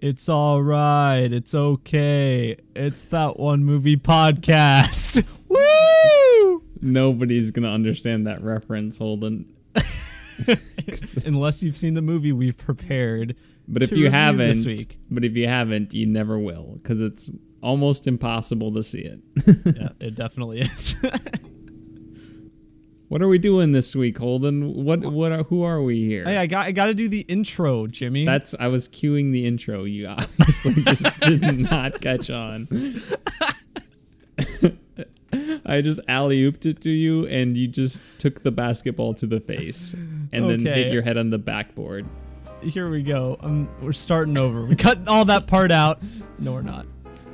It's all right. It's okay. It's that one movie podcast. Woo! Nobody's gonna understand that reference, Holden. Unless you've seen the movie we've prepared. But if you haven't, this week. but if you haven't, you never will, because it's almost impossible to see it. yeah, it definitely is. what are we doing this week, Holden? What what are, who are we here? hey, I got I got to do the intro, Jimmy. That's I was cueing the intro. You obviously just did not catch on. I just alley ooped it to you, and you just took the basketball to the face, and then hit your head on the backboard. Here we go. Um, we're starting over. We cut all that part out. No, we're not.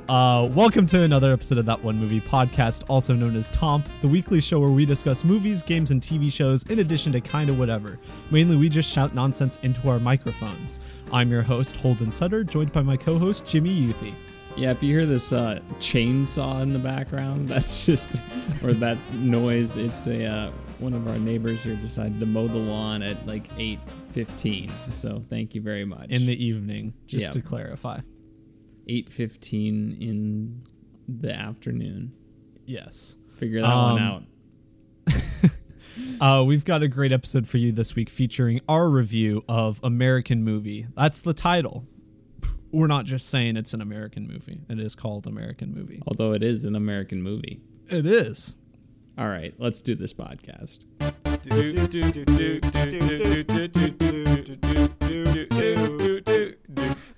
Uh, welcome to another episode of That One Movie Podcast, also known as Tomp, the weekly show where we discuss movies, games, and TV shows, in addition to kinda whatever. Mainly, we just shout nonsense into our microphones. I'm your host, Holden Sutter, joined by my co-host, Jimmy Youthy. Yeah, if you hear this uh, chainsaw in the background, that's just or that noise. It's a uh, one of our neighbors here decided to mow the lawn at like eight fifteen. So thank you very much. In the evening, just Yeah. to clarify. Eight fifteen in the afternoon. Yes. Figure that one Um, out. Uh, we've got a great episode for you this week featuring our review of American Movie. That's the title. We're not just saying it's an American movie. It is called American Movie. Although it is an American movie. It is. All right, let's do this podcast.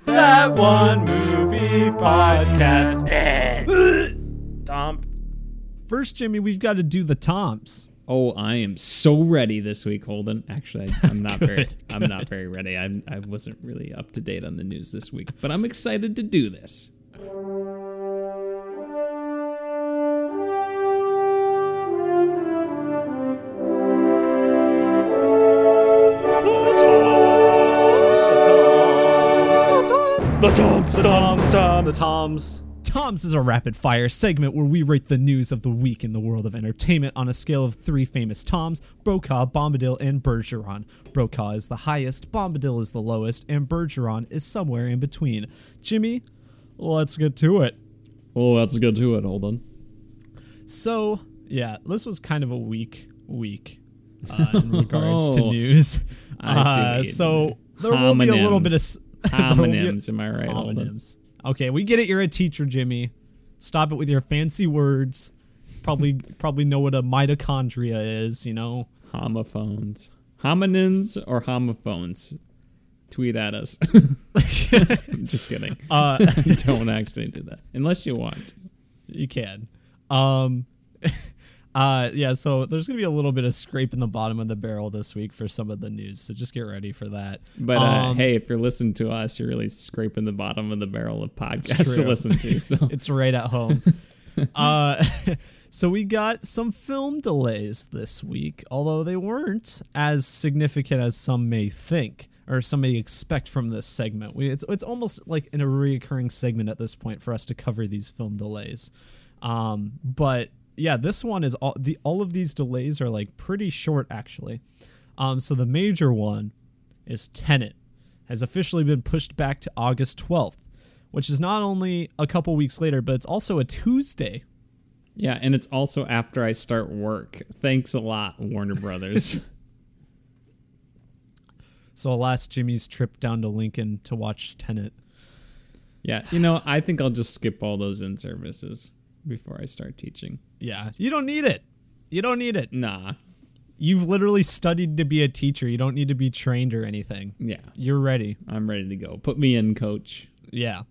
That one movie podcast. Tom. First, Jimmy, we've got to do the Toms. Oh, I am so ready this week, Holden. Actually, I, I'm not very. Good, I'm not very ready. I I wasn't really up to date on the news this week, but I'm excited to do this. The Toms, the Toms, the Toms, the Toms. Toms is a rapid fire segment where we rate the news of the week in the world of entertainment on a scale of three famous Toms Brokaw, Bombadil, and Bergeron. Brokaw is the highest, Bombadil is the lowest, and Bergeron is somewhere in between. Jimmy, let's get to it. Oh, let's get to it, Holden. So, yeah, this was kind of a weak week uh, in regards to Oh, news. I see Uh, so there will be a little bit of Homonyms. s- there will be a- Homonyms, am I right, homonyms. Okay, we get it. You're a teacher, Jimmy. Stop it with your fancy words. Probably, probably know what a mitochondria is. You know. Homophones, hominins or homophones? Tweet at us. Just kidding. Uh, Don't actually do that unless you want. you can. Um, uh, yeah. So there's gonna be a little bit of scrape in the bottom of the barrel this week for some of the news. So just get ready for that. But uh, Um, hey, if you're listening to us, you're really scraping the bottom of the barrel of podcasts to listen to. So it's right at home. uh, so we got some film delays this week, although they weren't as significant as some may think or some may expect from this segment. We, it's it's almost like in a reoccurring segment at this point for us to cover these film delays. Um, but yeah, this one is all the all of these delays are like pretty short actually. Um, so the major one is Tenet has officially been pushed back to August 12th, which is not only a couple weeks later, but it's also a Tuesday. yeah, and it's also after I start work. Thanks a lot, Warner Brothers. So alas, Jimmy's trip down to Lincoln to watch Tenet. yeah, you know, I think I'll just skip all those in services before I start teaching. Yeah, you don't need it. You don't need it. Nah, You've literally studied to be a teacher. You don't need to be trained or anything. yeah, You're ready. I'm ready to go. Put me in, coach. Yeah.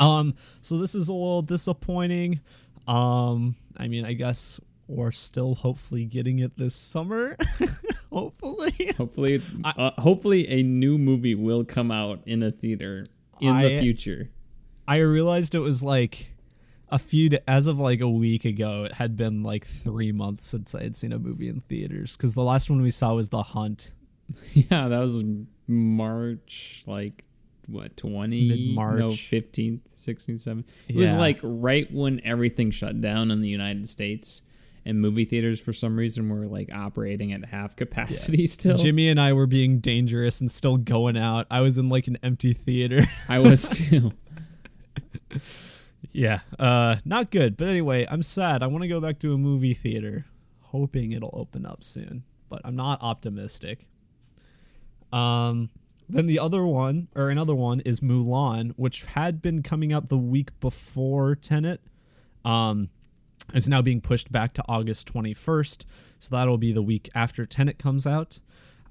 Um, so this is a little disappointing. Um, I mean, I guess we're still hopefully getting it this summer. hopefully. Hopefully, uh, hopefully a new movie will come out in a theater in the future. I realized it was like a few as of like a week ago. It had been like three months since I had seen a movie in theaters because the last one we saw was The Hunt. Yeah, that was March, like what twenty? Mid-March. no fifteenth, sixteenth, seventeenth. It was like right when everything shut down in the United States, and movie theaters for some reason were like operating at half capacity still. Jimmy and I were being dangerous and still going out. I was in like an empty theater. I was too. Yeah, uh, not good. But anyway, I'm sad. I want to go back to a movie theater, hoping it'll open up soon. But I'm not optimistic. Um, then the other one, or another one, is Mulan, which had been coming out the week before Tenet. Um, is now being pushed back to August 21st. So that'll be the week after Tenet comes out.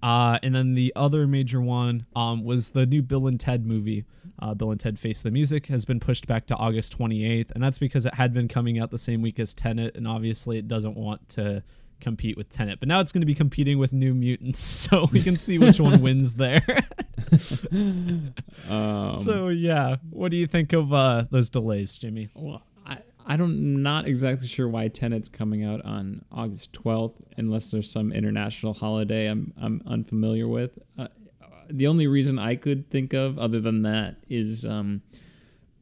Uh, and then the other major one um, was the new Bill and Ted movie. Uh, Bill and Ted Face the Music has been pushed back to August 28th. And that's because it had been coming out the same week as Tenet. And obviously, it doesn't want to compete with Tenet. But now it's going to be competing with New Mutants. So we can see which one wins there. Um, so, yeah. What do you think of uh, those delays, Jimmy? well, I don't not exactly sure why Tenet's coming out on August 12th unless there's some international holiday I'm I'm unfamiliar with. Uh, the only reason I could think of other than that is um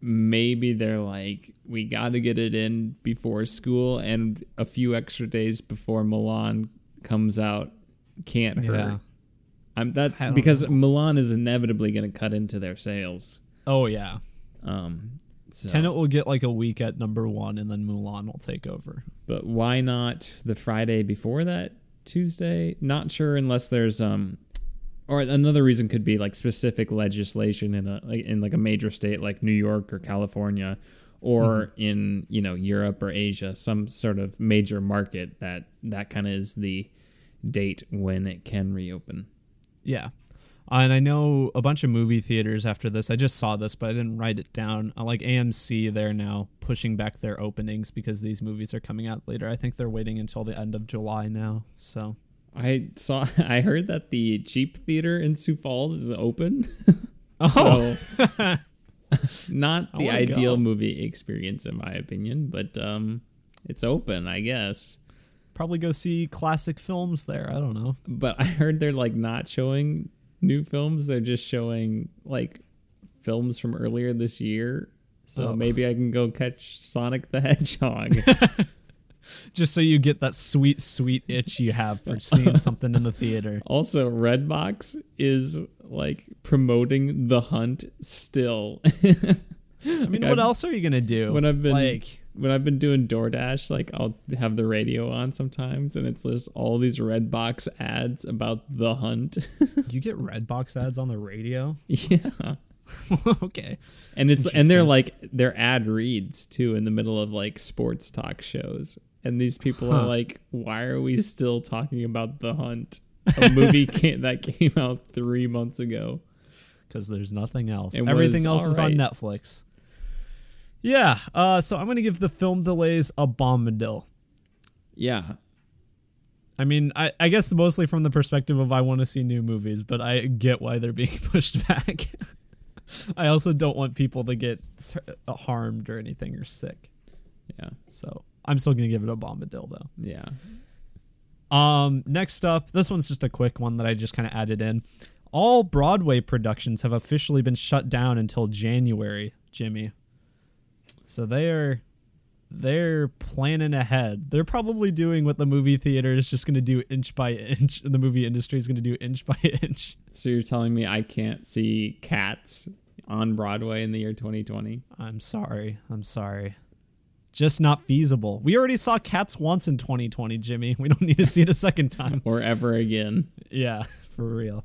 maybe they're like we got to get it in before school and a few extra days before Mulan comes out can't hurt. Yeah. I'm that because know. Mulan is inevitably going to cut into their sales. Oh, yeah. Um so. Tenet will get like a week at number one, and then Mulan will take over. but why not the Friday before that Tuesday? Not sure unless there's um or another reason could be like specific legislation in a in like a major state like New York or California or in you know Europe or Asia some sort of major market that that kind of is the date when it can reopen. Yeah. And I know a bunch of movie theaters after this. I just saw this, but I didn't write it down. I Like AMC, they're now pushing back their openings because these movies are coming out later. I think they're waiting until the end of July now. So, I saw I heard that the cheap theater in Sioux Falls is open. oh, So not the ideal go. movie experience in my opinion, but um it's open, I guess. probably go see classic films there. I don't know. But I heard they're like not showing new films, they're just showing like films from earlier this year. So Oh. maybe I can go catch Sonic the Hedgehog. Just so you get that sweet, sweet itch you have for seeing something in the theater. also, Redbox is like promoting The Hunt still. I mean, what else are you gonna do? when I've been like, when I've been doing DoorDash, like I'll have the radio on sometimes, and it's just all these Redbox ads about the hunt. you get Redbox ads on the radio. yeah, okay. and it's and they're like they're ad reads too in the middle of like sports talk shows, and these people are like, "Why are we still talking about the hunt?" A movie that came out three months ago. because there's nothing else. It Everything else is on. Netflix. Yeah, uh, so I'm gonna give the film delays a bombadil. Yeah, I mean, I, I guess mostly from the perspective of I want to see new movies, but I get why they're being pushed back. I also don't want people to get harmed or anything or sick. yeah, So I'm still gonna give it a bombadil though. yeah. Um, next up, this one's just a quick one that I just kind of added in. All Broadway productions have officially been shut down until January, Jimmy. So they are they're planning ahead. They're probably doing what the movie theater is just going to do inch by inch. And the movie industry is going to do inch by inch. So you're telling me I can't see Cats on Broadway in the year 2020? I'm sorry. I'm sorry. Just not feasible. We already saw Cats once in 2020, Jimmy. We don't need to see it a second time. or ever again. Yeah, for real.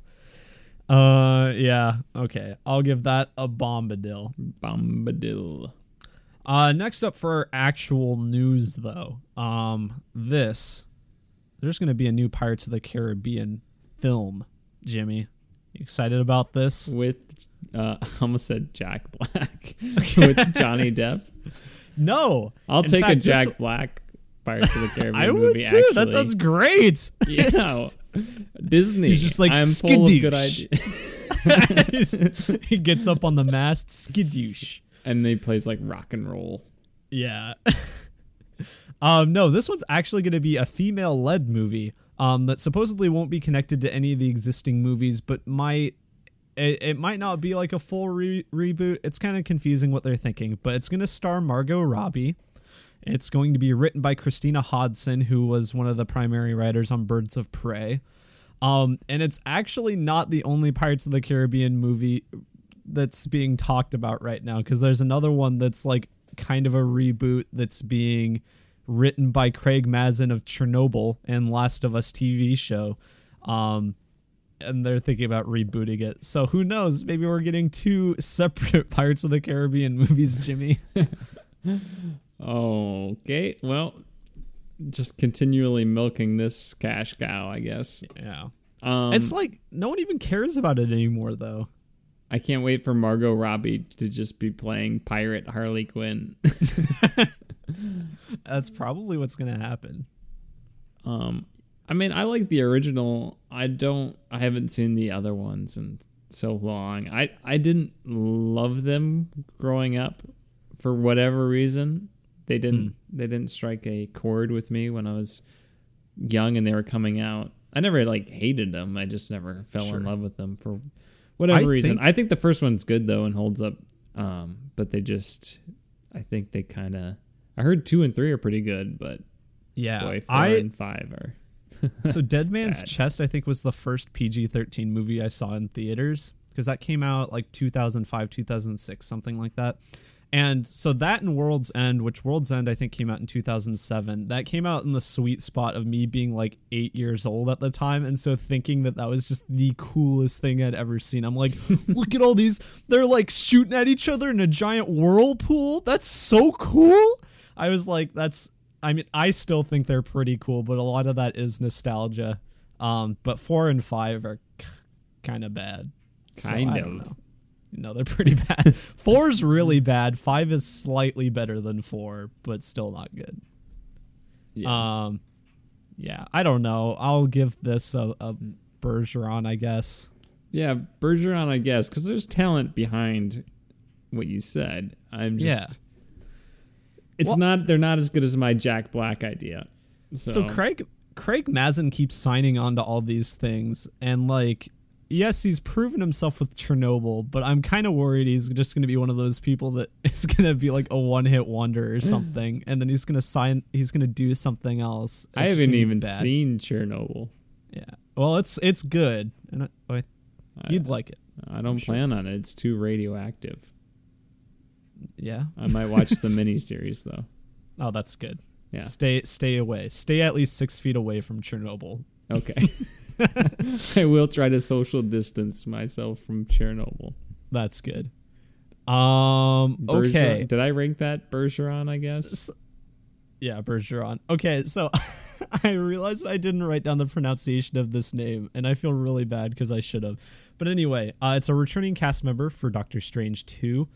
Uh, yeah. Okay, I'll give that a bombadil. Bombadil. Uh, next up for actual news, though, um, this there's gonna be a new Pirates of the Caribbean film. Jimmy, you excited about this? With, uh, I almost said Jack Black. With Johnny Depp. No, I'll In take a fact, this- Jack Black Pirates of the Caribbean I would movie, too. actually. That sounds great. Yeah. Disney. He's just like, I'm full of good ideas. he gets up on the mast, skidoosh. And they plays like rock and roll. Yeah. um, no, this one's actually going to be a female led movie um, that supposedly won't be connected to any of the existing movies, but might. It, it might not be like a full re- reboot. It's kind of confusing what they're thinking, but it's going to star Margot Robbie. It's going to be written by Christina Hodson, who was one of the primary writers on Birds of Prey. Um, and it's actually not the only Pirates of the Caribbean movie that's being talked about right now because there's another one that's like kind of a reboot that's being written by Craig Mazin of Chernobyl and Last of Us TV show. Um, and they're thinking about rebooting it. So who knows? Maybe we're getting two separate Pirates of the Caribbean movies, Jimmy. okay. Well, just continually milking this cash cow, I guess. Yeah. Um, it's like no one even cares about it anymore, though. I can't wait for Margot Robbie to just be playing pirate Harley Quinn. That's probably what's gonna happen. Um, I mean, I like the original. I don't. I haven't seen the other ones in so long. I I didn't love them growing up for whatever reason. They didn't. They didn't strike a chord with me when I was young and they were coming out. I never like hated them. I just never fell Sure. in love with them for whatever I reason. think- I think the first one's good though and holds up. Um, but they just, I think they kind of. I heard two and three are pretty good, but Yeah, boy, four I and five are. so Dead Man's Bad. Chest I think was the first PG-13 movie I saw in theaters because that came out like 2005, 2006, something like that. And so that and World's End, which World's End I think came out in 2007, that came out in the sweet spot of me being like eight years old at the time. And so thinking that that was just the coolest thing I'd ever seen. I'm like, look at all these. They're like shooting at each other in a giant whirlpool. That's so cool. I was like, that's, I mean, I still think they're pretty cool, but a lot of that is nostalgia. Um, but four and five are kind of bad. So, Kind I of. No, they're pretty bad. Four's really bad. Five is slightly better than four, but still not good. Yeah. Um, yeah, I don't know. I'll give this a, a Bergeron, I guess. Yeah, Bergeron, I guess, because there's talent behind what you said. I'm just. Yeah. It's Well- not. They're not as good as my Jack Black idea. So, So, Craig Craig Mazin keeps signing on to all these things, and like, yes, he's proven himself with Chernobyl, but I'm kind of worried he's just going to be one of those people that is going to be like a one hit wonder or mm. something, and then he's going to sign. He's going to do something else. I It's just haven't even seen Chernobyl. Yeah. Well, it's it's good, and I, I, you'd like it. I don't sure. plan on it. It's too radioactive. Yeah. I might watch the miniseries though. Oh, that's good. Yeah. Stay stay away. Stay at least six feet away from Chernobyl. Okay. I will try to social distance myself from Chernobyl. That's good. Um. Bergeron- Okay. Did I rank that Bergeron? I guess. Yeah, Bergeron. Okay, so I realized I didn't write down the pronunciation of this name, and I feel really bad because I should have. But anyway, uh, it's a returning cast member for Doctor Strange two,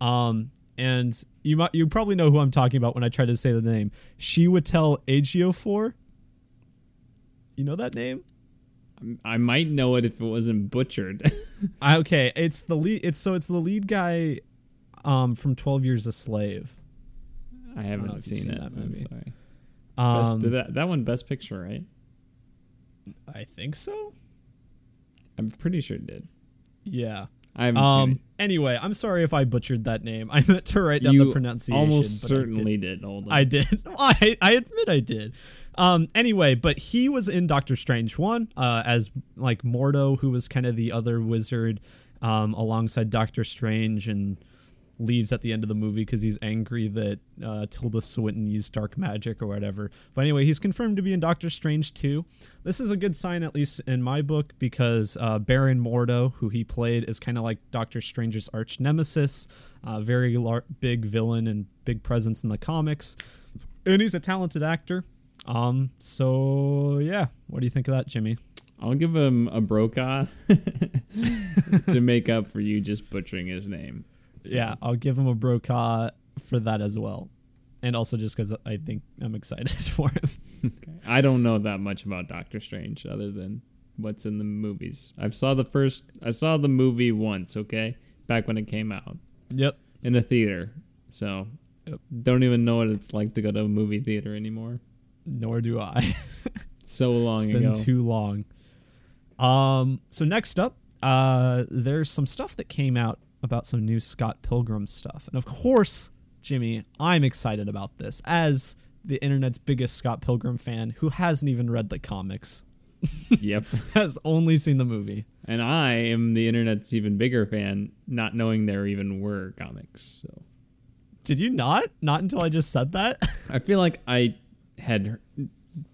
um, and you might you probably know who I'm talking about when I try to say the name. Chiwetel Ejiofor. You know that name? I might know it if it wasn't butchered. I- okay, it's the lead. It's so it's the lead guy, um, from Twelve Years a Slave. I haven't you've seen, seen it. that I'm movie. sorry. Um, did that that one best picture, right? I think so. I'm pretty sure it did. Yeah. I haven't seen Um. Anyway, I'm sorry if I butchered that name. I meant to write down You the pronunciation. Almost but I certainly did. Hold on. I did. I, I admit I did. Um. Anyway, but he was in Doctor Strange one, uh, as like Mordo, who was kind of the other wizard, um, alongside Doctor Strange, and leaves at the end of the movie because he's angry that uh, Tilda Swinton used dark magic or whatever. But anyway, he's confirmed to be in Doctor Strange 2. This is a good sign, at least in my book, because uh, Baron Mordo, who he played, is kind of like Doctor Strange's arch nemesis, uh, very lar- big villain and big presence in the comics. And he's a talented actor. Um. So yeah, what do you think of that, Jimmy? I'll give him a Brokaw to make up for you just butchering his name. So, Yeah, I'll give him a Brokaw for that as well, and also just because I think I'm excited for him. okay. I don't know that much about Doctor Strange other than what's in the movies. I saw the first. I saw the movie once. Okay, back when it came out Yep. in a theater. So Yep. don't even know what it's like to go to a movie theater anymore. Nor do I. So long it's been too long. Um. So next up, uh, there's some stuff that came out about some new Scott Pilgrim stuff, and of course, Jimmy, I'm excited about this as the internet's biggest Scott Pilgrim fan who hasn't even read the comics, yep. has only seen the movie. And I am the internet's even bigger fan, not knowing there even were comics. So Did you not? Not until I just said that? I feel like I had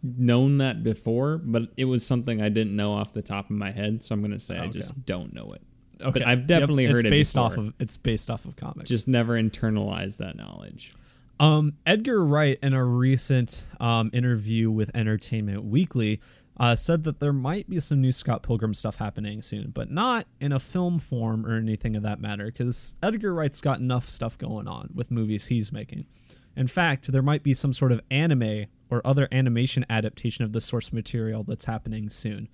known that before, but it was something I didn't know off the top of my head. So I'm gonna say I just don't know it. Okay. But I've definitely Yep, heard it's it based off of it's based off of comics. Just never internalized that knowledge. Um, Edgar Wright, in a recent um, interview with Entertainment Weekly, uh, said that there might be some new Scott Pilgrim stuff happening soon, but not in a film form or anything of that matter, because Edgar Wright's got enough stuff going on with movies he's making. In fact, there might be some sort of anime or other animation adaptation of the source material that's happening soon.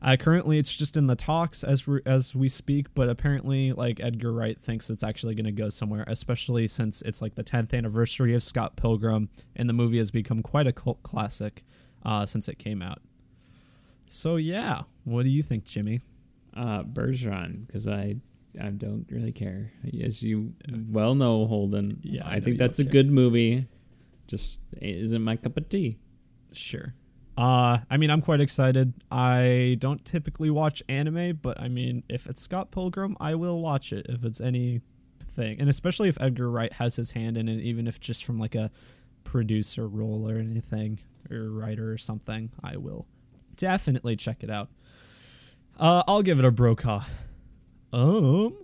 Uh, currently, it's just in the talks as we as we speak, but apparently, like Edgar Wright thinks it's actually going to go somewhere, especially since it's like the 10th anniversary of Scott Pilgrim, and the movie has become quite a cult classic uh, since it came out. So yeah, what do you think, Jimmy? Uh, Bergeron, because I I don't really care. As you well know, Holden. Yeah, I I, think that's a care. good movie. Just isn't my cup of tea. Sure. Uh, I mean, I'm quite excited. I don't typically watch anime, but I mean, if it's Scott Pilgrim, I will watch it if it's anything, and especially if Edgar Wright has his hand in it, even if just from like a producer role or anything, or writer or something, I will definitely check it out. Uh, I'll give it a Brokaw. Um,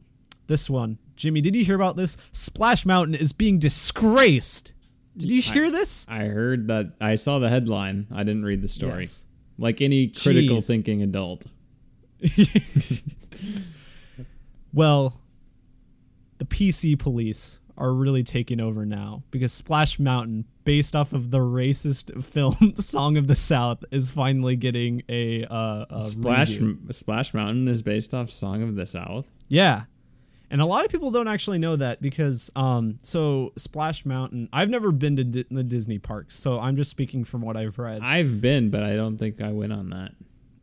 this one, Jimmy, did you hear about this? Splash Mountain is being disgraced. Did you hear this? I heard that. I saw the headline. I didn't read the story. Yes. Like any critical Jeez. thinking adult. Well, the PC police are really taking over now because Splash Mountain, based off of the racist film "Song of the South," is finally getting a, uh, a Splash. Splash Mountain is based off Song of the South. Yeah, and a lot of people don't actually know that because um, so Splash Mountain. I've never been to Di- the Disney parks, so I'm just speaking from what I've read. I've been, but I don't think I went on that.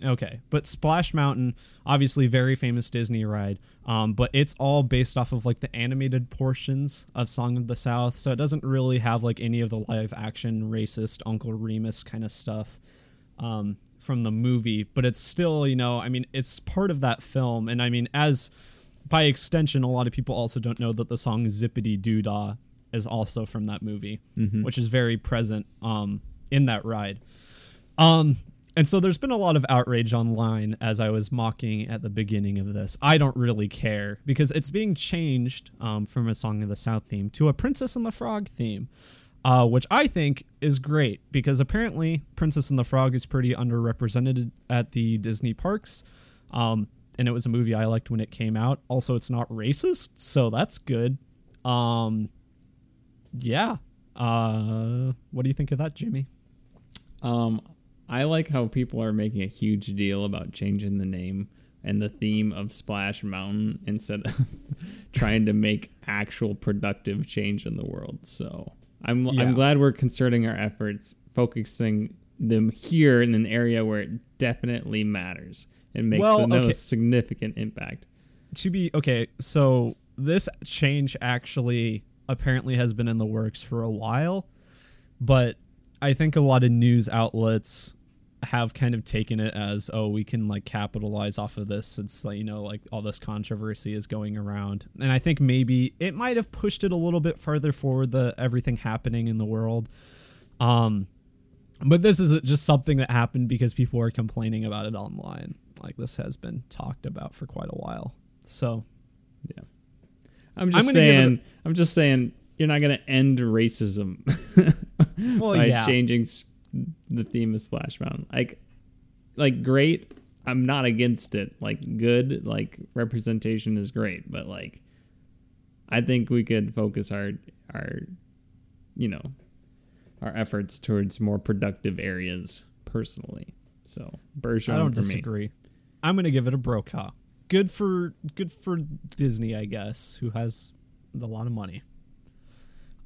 Okay, but Splash Mountain, obviously very famous Disney ride, um, but it's all based off of like the animated portions of Song of the South, so it doesn't really have like any of the live action racist Uncle Remus kind of stuff um, from the movie. But it's still, you know, I mean, it's part of that film, and I mean, as by extension, a lot of people also don't know that the song Zippity Doo Dah is also from that movie, which is very present um, in that ride. Um, and so there's been a lot of outrage online as I was mocking at the beginning of this. I don't really care because it's being changed um, from a Song of the South theme to a Princess and the Frog theme, uh, which I think is great because apparently Princess and the Frog is pretty underrepresented at the Disney parks. Um, and it was a movie I liked when it came out. Also, it's not racist, so that's good. Um, yeah. Uh, what do you think of that, Jimmy? Um, I like how people are making a huge deal about changing the name and the theme of Splash Mountain instead of trying to make actual productive change in the world. So I'm Yeah. I'm glad we're concerting our efforts, focusing them here in an area where it definitely matters and makes Well, the most okay. significant impact. to be okay so this change actually apparently has been in the works for a while but i think a lot of news outlets have kind of taken it as oh we can like capitalize off of this since like, you know like all this controversy is going around and i think maybe it might have pushed it a little bit further forward the everything happening in the world um but this is just something that happened because people are complaining about it online like this has been talked about for quite a while so I'm I'm just it saying. I'm just saying. You're not gonna end racism well by yeah changing the theme of Splash Mountain. Like, like great. I'm not against it. Like good. Like representation is great, but like, I think we could focus our our, you know, our efforts towards more productive areas personally. So Bergeron I don't for me. disagree. I'm gonna give it a Brokaw. Good for good for Disney, I guess, who has a lot of money.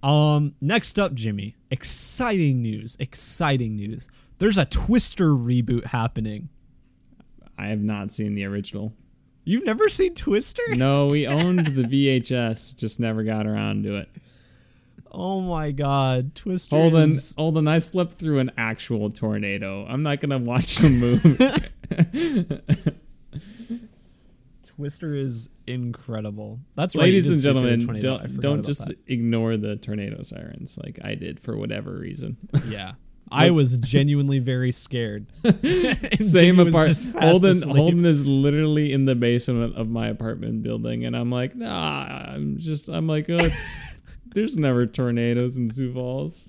Um, next up, Jimmy. Exciting news! Exciting news. There's a Twister reboot happening. I have not seen the original. You've never seen Twister? No, we owned the VHS, just never got around to it. Oh my god, Twister Holden, is Holden, I slept through an actual tornado. I'm not gonna watch a movie. Twister is incredible. That's Ladies and gentlemen, don't don't just that. ignore the tornado sirens like I did for whatever reason. Yeah. I was genuinely very scared. Same Jimmy was apart. just fast Holden asleep. Holden is literally in the basement of my apartment building, and I'm like, nah. I'm just. I'm like, oh, it's, there's never tornadoes in Sioux Falls.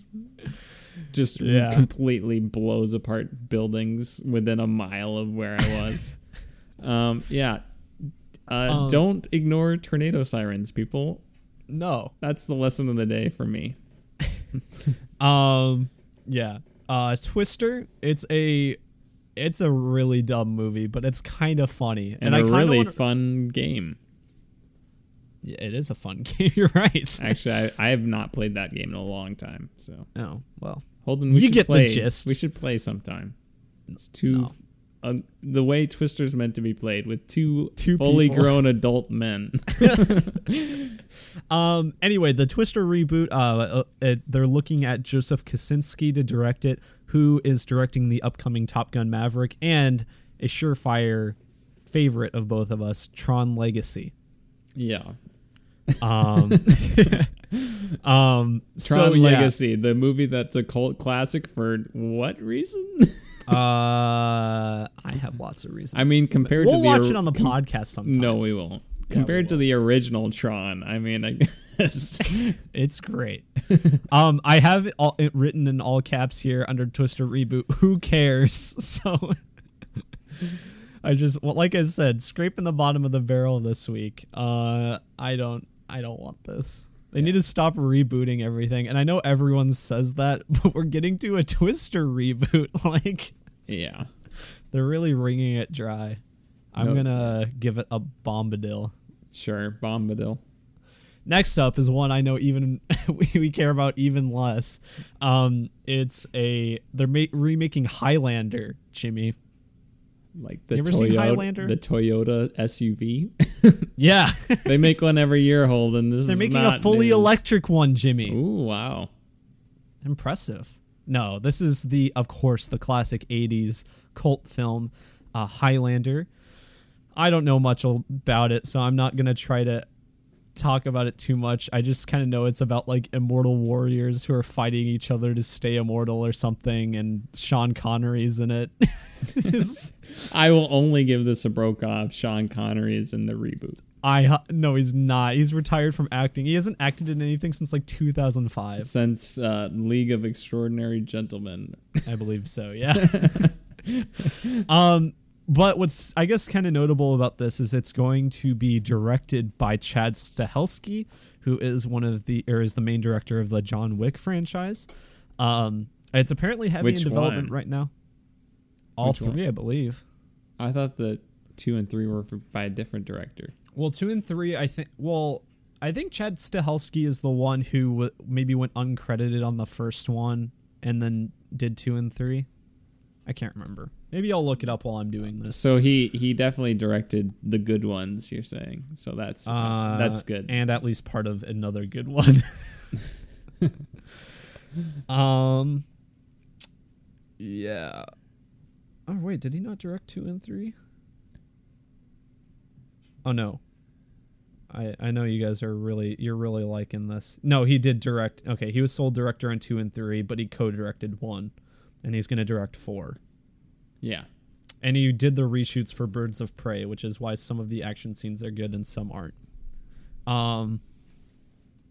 Just Yeah. completely blows apart buildings within a mile of where I was. um, yeah. Uh, Um, don't ignore tornado sirens, people. No. That's the lesson of the day for me. Um yeah. Uh Twister, it's a it's a really dumb movie, but it's kind of funny. And, I a of really wanna, fun game. yeah, it is a fun game. You're right. Actually, I, I have not played that game in a long time. So oh, well. Holden, we You get the gist. We should play sometime. It's too No. Um, the way Twister's meant to be played with two, Two fully people. grown adult men. Um. Anyway, the Twister reboot. Uh, uh, they're looking at Joseph Kosinski to direct it, who is directing the upcoming Top Gun Maverick and a surefire favorite of both of us, Tron Legacy. yeah, Um. um. Tron so yeah, Legacy, the movie that's a cult classic for what reason? Uh, I have lots of reasons. I mean, compared we'll to the watch or- it on the podcast sometime. no, we won't. we compared to the original Tron, I mean, I guess. It's great. um, I have it, all, it written in all caps here under Twister reboot. Who cares? So, I just well, like I said, scraping the bottom of the barrel this week. Uh, I don't, I don't want this. They need to stop rebooting everything. And I know everyone says that, but we're getting to a Twister reboot. Like yeah. they're really wringing it dry. I'm No. gonna give it a bombadil. Sure, Bombadil. Next up is one I know even we, we care about even less. Um, it's a they're ma- remaking Highlander, Jimmy. Like the You ever seen Toyota, Highlander? the Toyota SUV. Yeah, they make one every year, Holden. This they're making a fully news. electric one, Jimmy. Ooh, wow. Impressive. No, this is the of course the classic '80s cult film, uh, Highlander. I don't know much about it, so I'm not gonna try to talk about it too much. I just kind of know it's about like immortal warriors who are fighting each other to stay immortal or something, and Sean Connery's in it. I will only give this a Brokaw. Sean Connery is in the reboot. I no, he's not. He's retired from acting. He hasn't acted in anything since like 2005. Since uh, League of Extraordinary Gentlemen. I believe so. Yeah. um, but what's I guess kind of notable about this is it's going to be directed by Chad Stahelski, who is one of the or is the main director of the John Wick franchise. Um, it's apparently heavy Which in development one? right now. All Which one? three, I believe. I thought that two and three were for, by a different director. Well, two and three, I think. Well, I think Chad Stahelski is the one who w- maybe went uncredited on the first one and then did two and three. I can't remember. Maybe I'll look it up while I'm doing this. So he he definitely directed the good ones. You're saying so that's Uh, that's good. and at least part of another good one. um, yeah. Oh wait, did he not direct two and three? Oh no. I I know you guys are really you're really liking this. No, he did direct. Okay, he was sole director on two and three, but he co-directed one, and he's gonna direct four. Yeah. And he did the reshoots for Birds of Prey, which is why some of the action scenes are good and some aren't. Um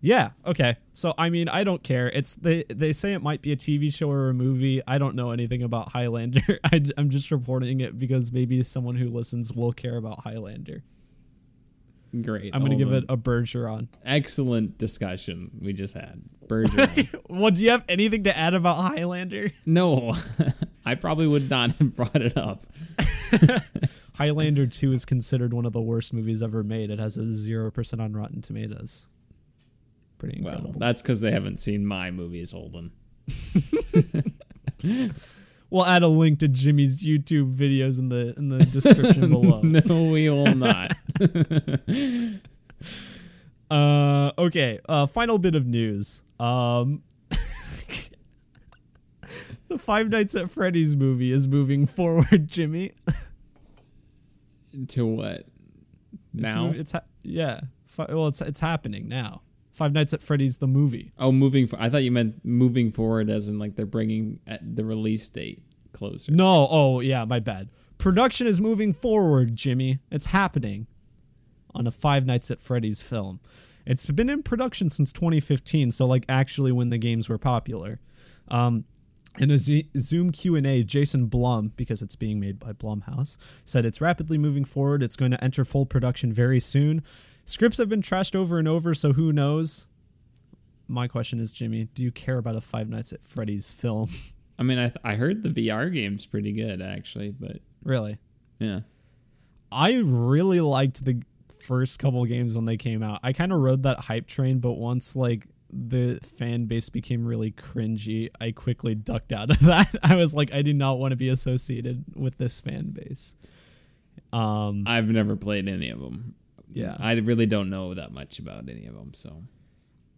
Yeah, okay. So I mean, I don't care. It's they they say it might be a TV show or a movie. I don't know anything about Highlander. I, am just reporting it because maybe someone who listens will care about Highlander. Great. I'm going to give it a Bergeron. excellent discussion we just had. Bergeron. Well, do you have anything to add about Highlander? no, I probably would not have brought it up. Highlander 2 is considered one of the worst movies ever made. It has a 0% on Rotten Tomatoes. Pretty Well, incredible. that's because they haven't seen my movies, Holden. We'll add a link to Jimmy's YouTube videos in the in the description below. no, we will not. Uh, okay. Uh, final bit of news. Um, the Five Nights at Freddy's movie is moving forward, Jimmy. To what? It's Now? mov- it's ha- yeah. Fi- well, it's it's happening now. Five Nights at Freddy's the movie. oh, moving. For, I thought you meant moving forward, as in like they're bringing at the release date closer. No, oh yeah, my bad. Production is moving forward, Jimmy. It's happening on a Five Nights at Freddy's film. It's been in production since 2015, so like actually when the games were popular. Um, in a Z- Zoom Q&A, Jason Blum, because it's being made by Blumhouse, said it's rapidly moving forward. It's going to enter full production very soon. Scripts have been trashed over and over, so who knows? My question is, Jimmy, do you care about a Five Nights at Freddy's film? I mean, I I heard the VR game's pretty good actually, but really? yeah. I really liked the first couple games when they came out. I kind of rode that hype train, but once like the fan base became really cringy, I quickly ducked out of that. I was like, I do not want to be associated with this fan base. Um, I've never played any of them. yeah, I really don't know that much about any of them, so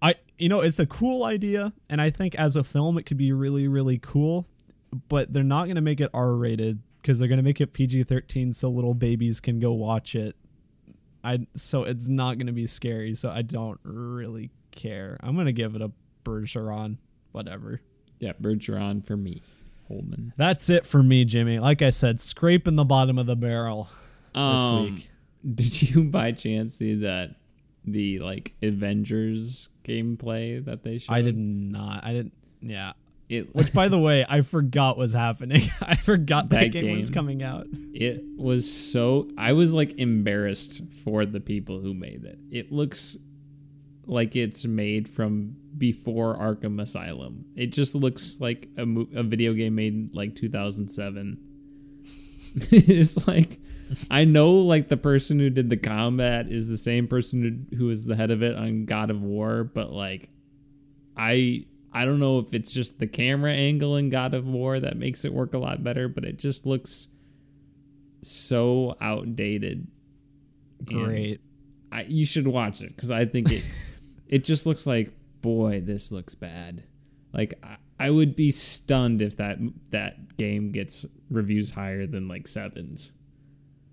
I you know it's a cool idea, and I think as a film it could be really really cool, but they're not gonna make it R rated because they're gonna make it PG thirteen so little babies can go watch it. I so it's not gonna be scary, so I don't really care. I'm gonna give it a Bergeron, whatever. yeah, Bergeron for me, Holden. That's it for me, Jimmy. Like I said, scraping the bottom of the barrel this Um, week. Did you by chance see that the like Avengers gameplay that they showed? I did not. I didn't. Yeah. It Which, by the way, I forgot was happening. I forgot that, That game, was coming out. it was so I was like embarrassed for the people who made it. It looks like it's made from before Arkham Asylum. It just looks like a, mo- a video game made in, like 2007. it's like I know like the person who did the combat is the same person who, who is the head of it on God of War, but like I I don't know if it's just the camera angle in God of War that makes it work a lot better, but it just looks so outdated. Great. I, you should watch it because I think it it just looks like boy, this looks bad. Like I, I would be stunned if that that game gets reviews higher than like sevens.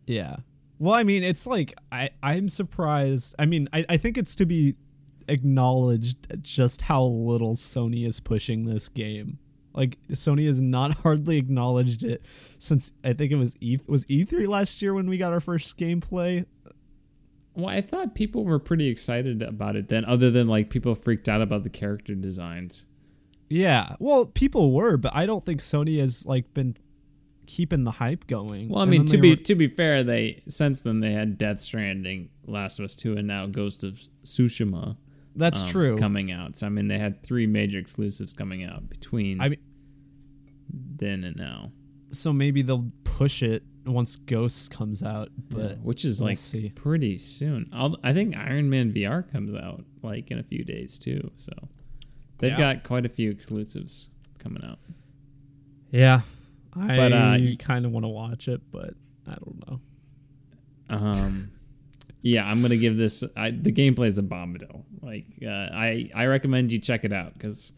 Yeah. Well, I mean, it's like I I'm surprised. I mean, I I think it's to be acknowledged just how little Sony is pushing this game. Like Sony has not hardly acknowledged it since I think it was E was E3 last year when we got our first gameplay. Well, I thought people were pretty excited about it then, other than like people freaked out about the character designs. Yeah. Well, people were, but I don't think Sony has like been keeping the hype going. Well, I mean, to be were- to be fair, they since then they had Death Stranding, Last of Us Two, and now Ghost of Tsushima. that's um, true. Coming out, so I mean, they had three major exclusives coming out between I mean, then and now, so maybe they'll push it once Ghosts comes out, but Yeah, which is we'll like see. pretty soon. I'll, I think Iron Man VR comes out like in a few days too. So they've Yeah. got quite a few exclusives coming out. Yeah. I But, uh, kind of want to watch it, but I don't know. Um, yeah, I'm gonna give this. I, the gameplay is a bombadil. Like, uh, I I recommend you check it out because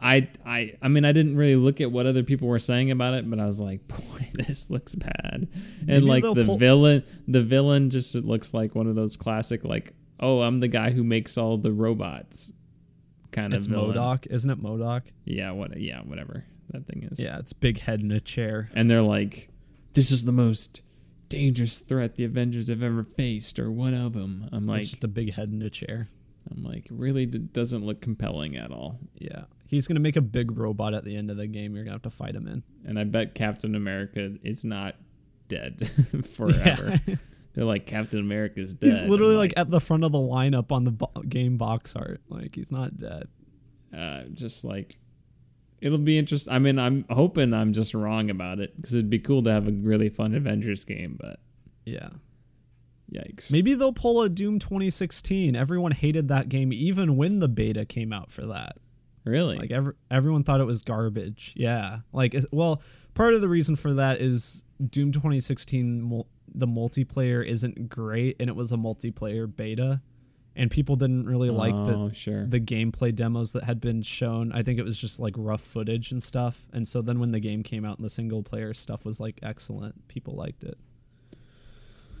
I I I mean I didn't really look at what other people were saying about it, but I was like, boy, this looks bad. And Maybe like the villain, the villain just looks like one of those classic like, oh, I'm the guy who makes all the robots. Kind It's of villain. MODOK, isn't it MODOK? Yeah, what? Yeah, whatever that thing is. Yeah, it's big head in a chair. and they're like, "This is the most dangerous threat the Avengers have ever faced, or one of them." I'm like, it's just a big head in a chair. I'm like, really d- doesn't look compelling at all. Yeah. He's going to make a big robot at the end of the game. You're going to have to fight him in. And I bet Captain America is not dead forever. They're like, Captain America's dead. He's literally I'm like, at the front of the lineup on the bo- game box art. Like he's not dead. uh, just like. It'll be interesting. I mean, I'm hoping I'm just wrong about it because it'd be cool to have a really fun Avengers game, but Yeah. yikes. Maybe they'll pull a Doom 2016. Everyone hated that game even when the beta came out for that. Really? Like every, everyone thought it was garbage. Yeah. Like well, part of the reason for that is Doom 2016 mul- the multiplayer isn't great and it was a multiplayer beta and people didn't really like the oh, sure. the gameplay demos that had been shown. I think it was just like rough footage and stuff. And so then when the game came out and the single player stuff was like excellent, people liked it.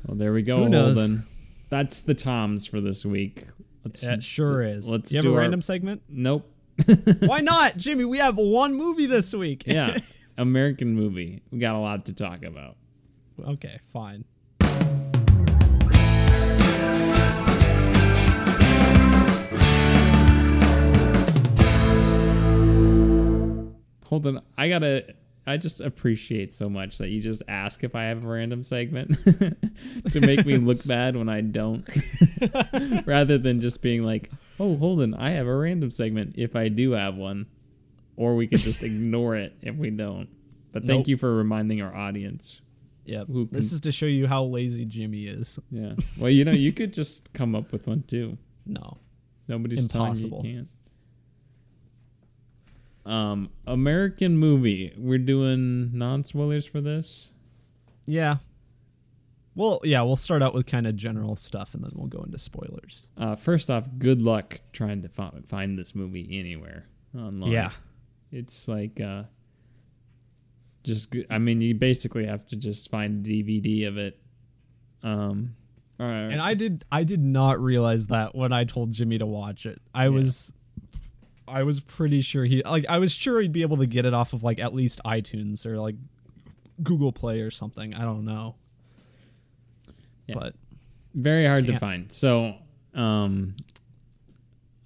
well, there we go, Who knows? Holden. That's the Toms for this week. Let's, It sure is. Let's you have do a our- random segment? Nope. Why not, Jimmy? We have one movie this week. Yeah. American movie. We got a lot to talk about. okay, fine. Hold on. I gotta. I just appreciate so much that you just ask if I have a random segment to make me look bad when I don't, rather than just being like, "Oh, hold on, I have a random segment if I do have one," or we can just ignore it if we don't. But thank Nope. you for reminding our audience. Yep. Who This is to show you how lazy Jimmy is. Yeah. Well, you know, you could just come up with one too. No. Nobody's Impossible. telling you you can't. Um, American movie. We're doing non spoilers for this. Yeah. Well, yeah, we'll start out with kind of general stuff and then we'll go into spoilers. Uh, first off, good luck trying to fi- find this movie anywhere online. Yeah. it's like uh, just. Good. I mean, you basically have to just find a DVD of it. Um, all right. And I did I did not realize that when I told Jimmy to watch it. I was I was pretty sure he like I was sure he'd be able to get it off of like at least iTunes or like Google Play or something. I don't know. Yeah. But very hard to Can't. find. So, um,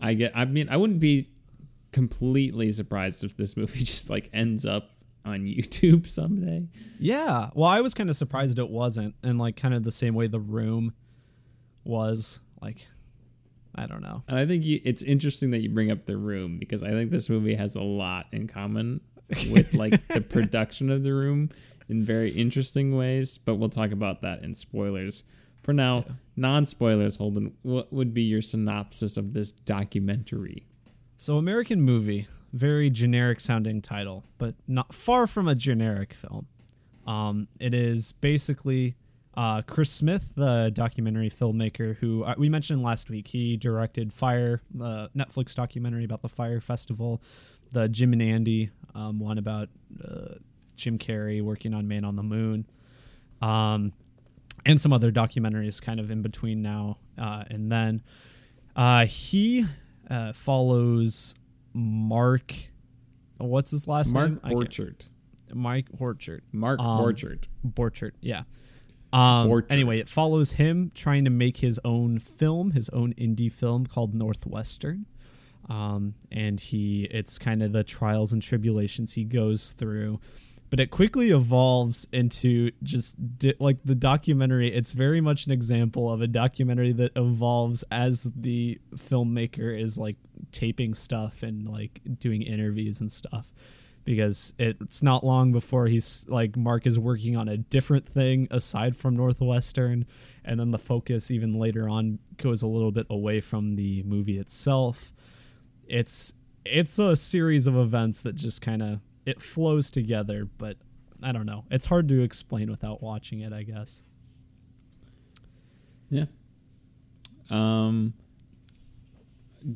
I get. I mean, I wouldn't be completely surprised if this movie just like ends up on YouTube someday. yeah, well I was kind of surprised it wasn't and like kind of the same way the room was like I don't know. And I think you, it's interesting that you bring up the room because I think this movie has a lot in common with like the production of the room in very interesting ways. But we'll talk about that in spoilers. For now, non spoilers. Holden, what would be your synopsis of this documentary? So American movie, very generic sounding title, but not far from a generic film. Um, it is basically uh, Chris Smith, the documentary filmmaker who uh, we mentioned last week. He directed Fire, the Netflix documentary about the Fire Festival, the Jim and Andy um, one about uh, Jim Carrey working on Man on the Moon, um, and some other documentaries kind of in between now uh, and then. Uh, he uh, follows Mark. What's his last Mark name? Can't- Mike Horchard. Mark Um, Borchardt. Borchert, yeah. Um, Borchert. anyway, it follows him trying to make his own film, his own indie film called Northwestern. Um, and he, it's kind of the trials and tribulations he goes through. But it quickly evolves into just di- like the documentary. It's very much an example of a documentary that evolves as the filmmaker is like taping stuff and like doing interviews and stuff because it's not long before he's like Mark is working on a different thing aside from Northwestern, and then the focus even later on goes a little bit away from the movie itself. It's it's a series of events that just kind of it flows together, but I don't know. It's hard to explain without watching it, I guess. Yeah. Um.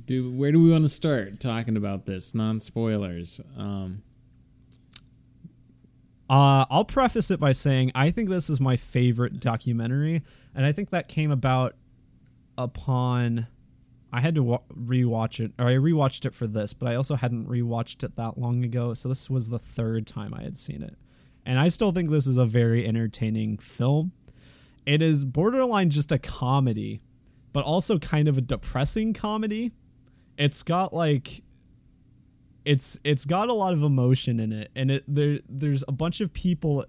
Do where do we want to start talking about this? Non spoilers. Um. Uh, I'll preface it by saying I think this is my favorite documentary, and I think that came about upon I had to wa- rewatch it, or I rewatched it for this, but I also hadn't rewatched it that long ago, so this was the third time I had seen it, and I still think this is a very entertaining film. It is borderline just a comedy, but also kind of a depressing comedy. It's got like it's it's got a lot of emotion in it and it there there's a bunch of people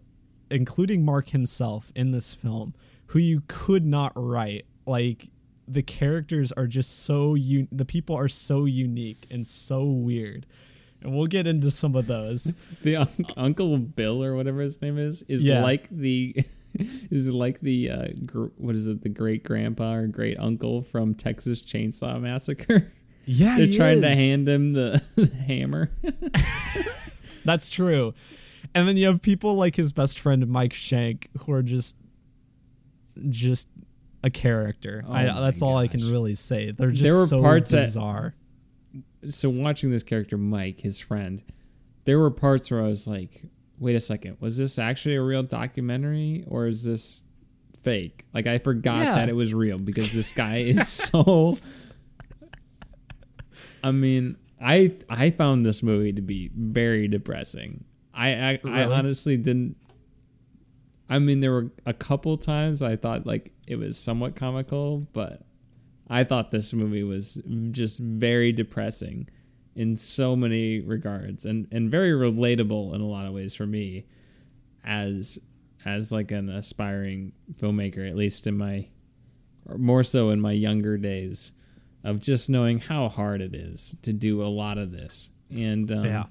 including Mark himself in this film who you could not write like the characters are just so un- the people are so unique and so weird and we'll get into some of those The un- Uncle Bill or whatever his name is is Yeah. like the is like the uh, gr- what is it the great grandpa or great uncle from Texas Chainsaw Massacre. yeah They're he trying to hand him the, the hammer. That's true. And then you have people like his best friend Mike Schank who are just just a character. Oh I, that's all I can really say. They're just There were so parts that- bizarre. so watching this character Mike, his friend, there were parts where I was like, "Wait a second, was this actually a real documentary or is this fake?" Like I forgot Yeah. that it was real because this guy is so. I mean, I I found this movie to be very depressing. I I, I honestly didn't. I mean, there were a couple times I thought like it was somewhat comical, but I thought this movie was just very depressing in so many regards and, and very relatable in a lot of ways for me as as like an aspiring filmmaker, at least in my or more so in my younger days of just knowing how hard it is to do a lot of this. And um, yeah.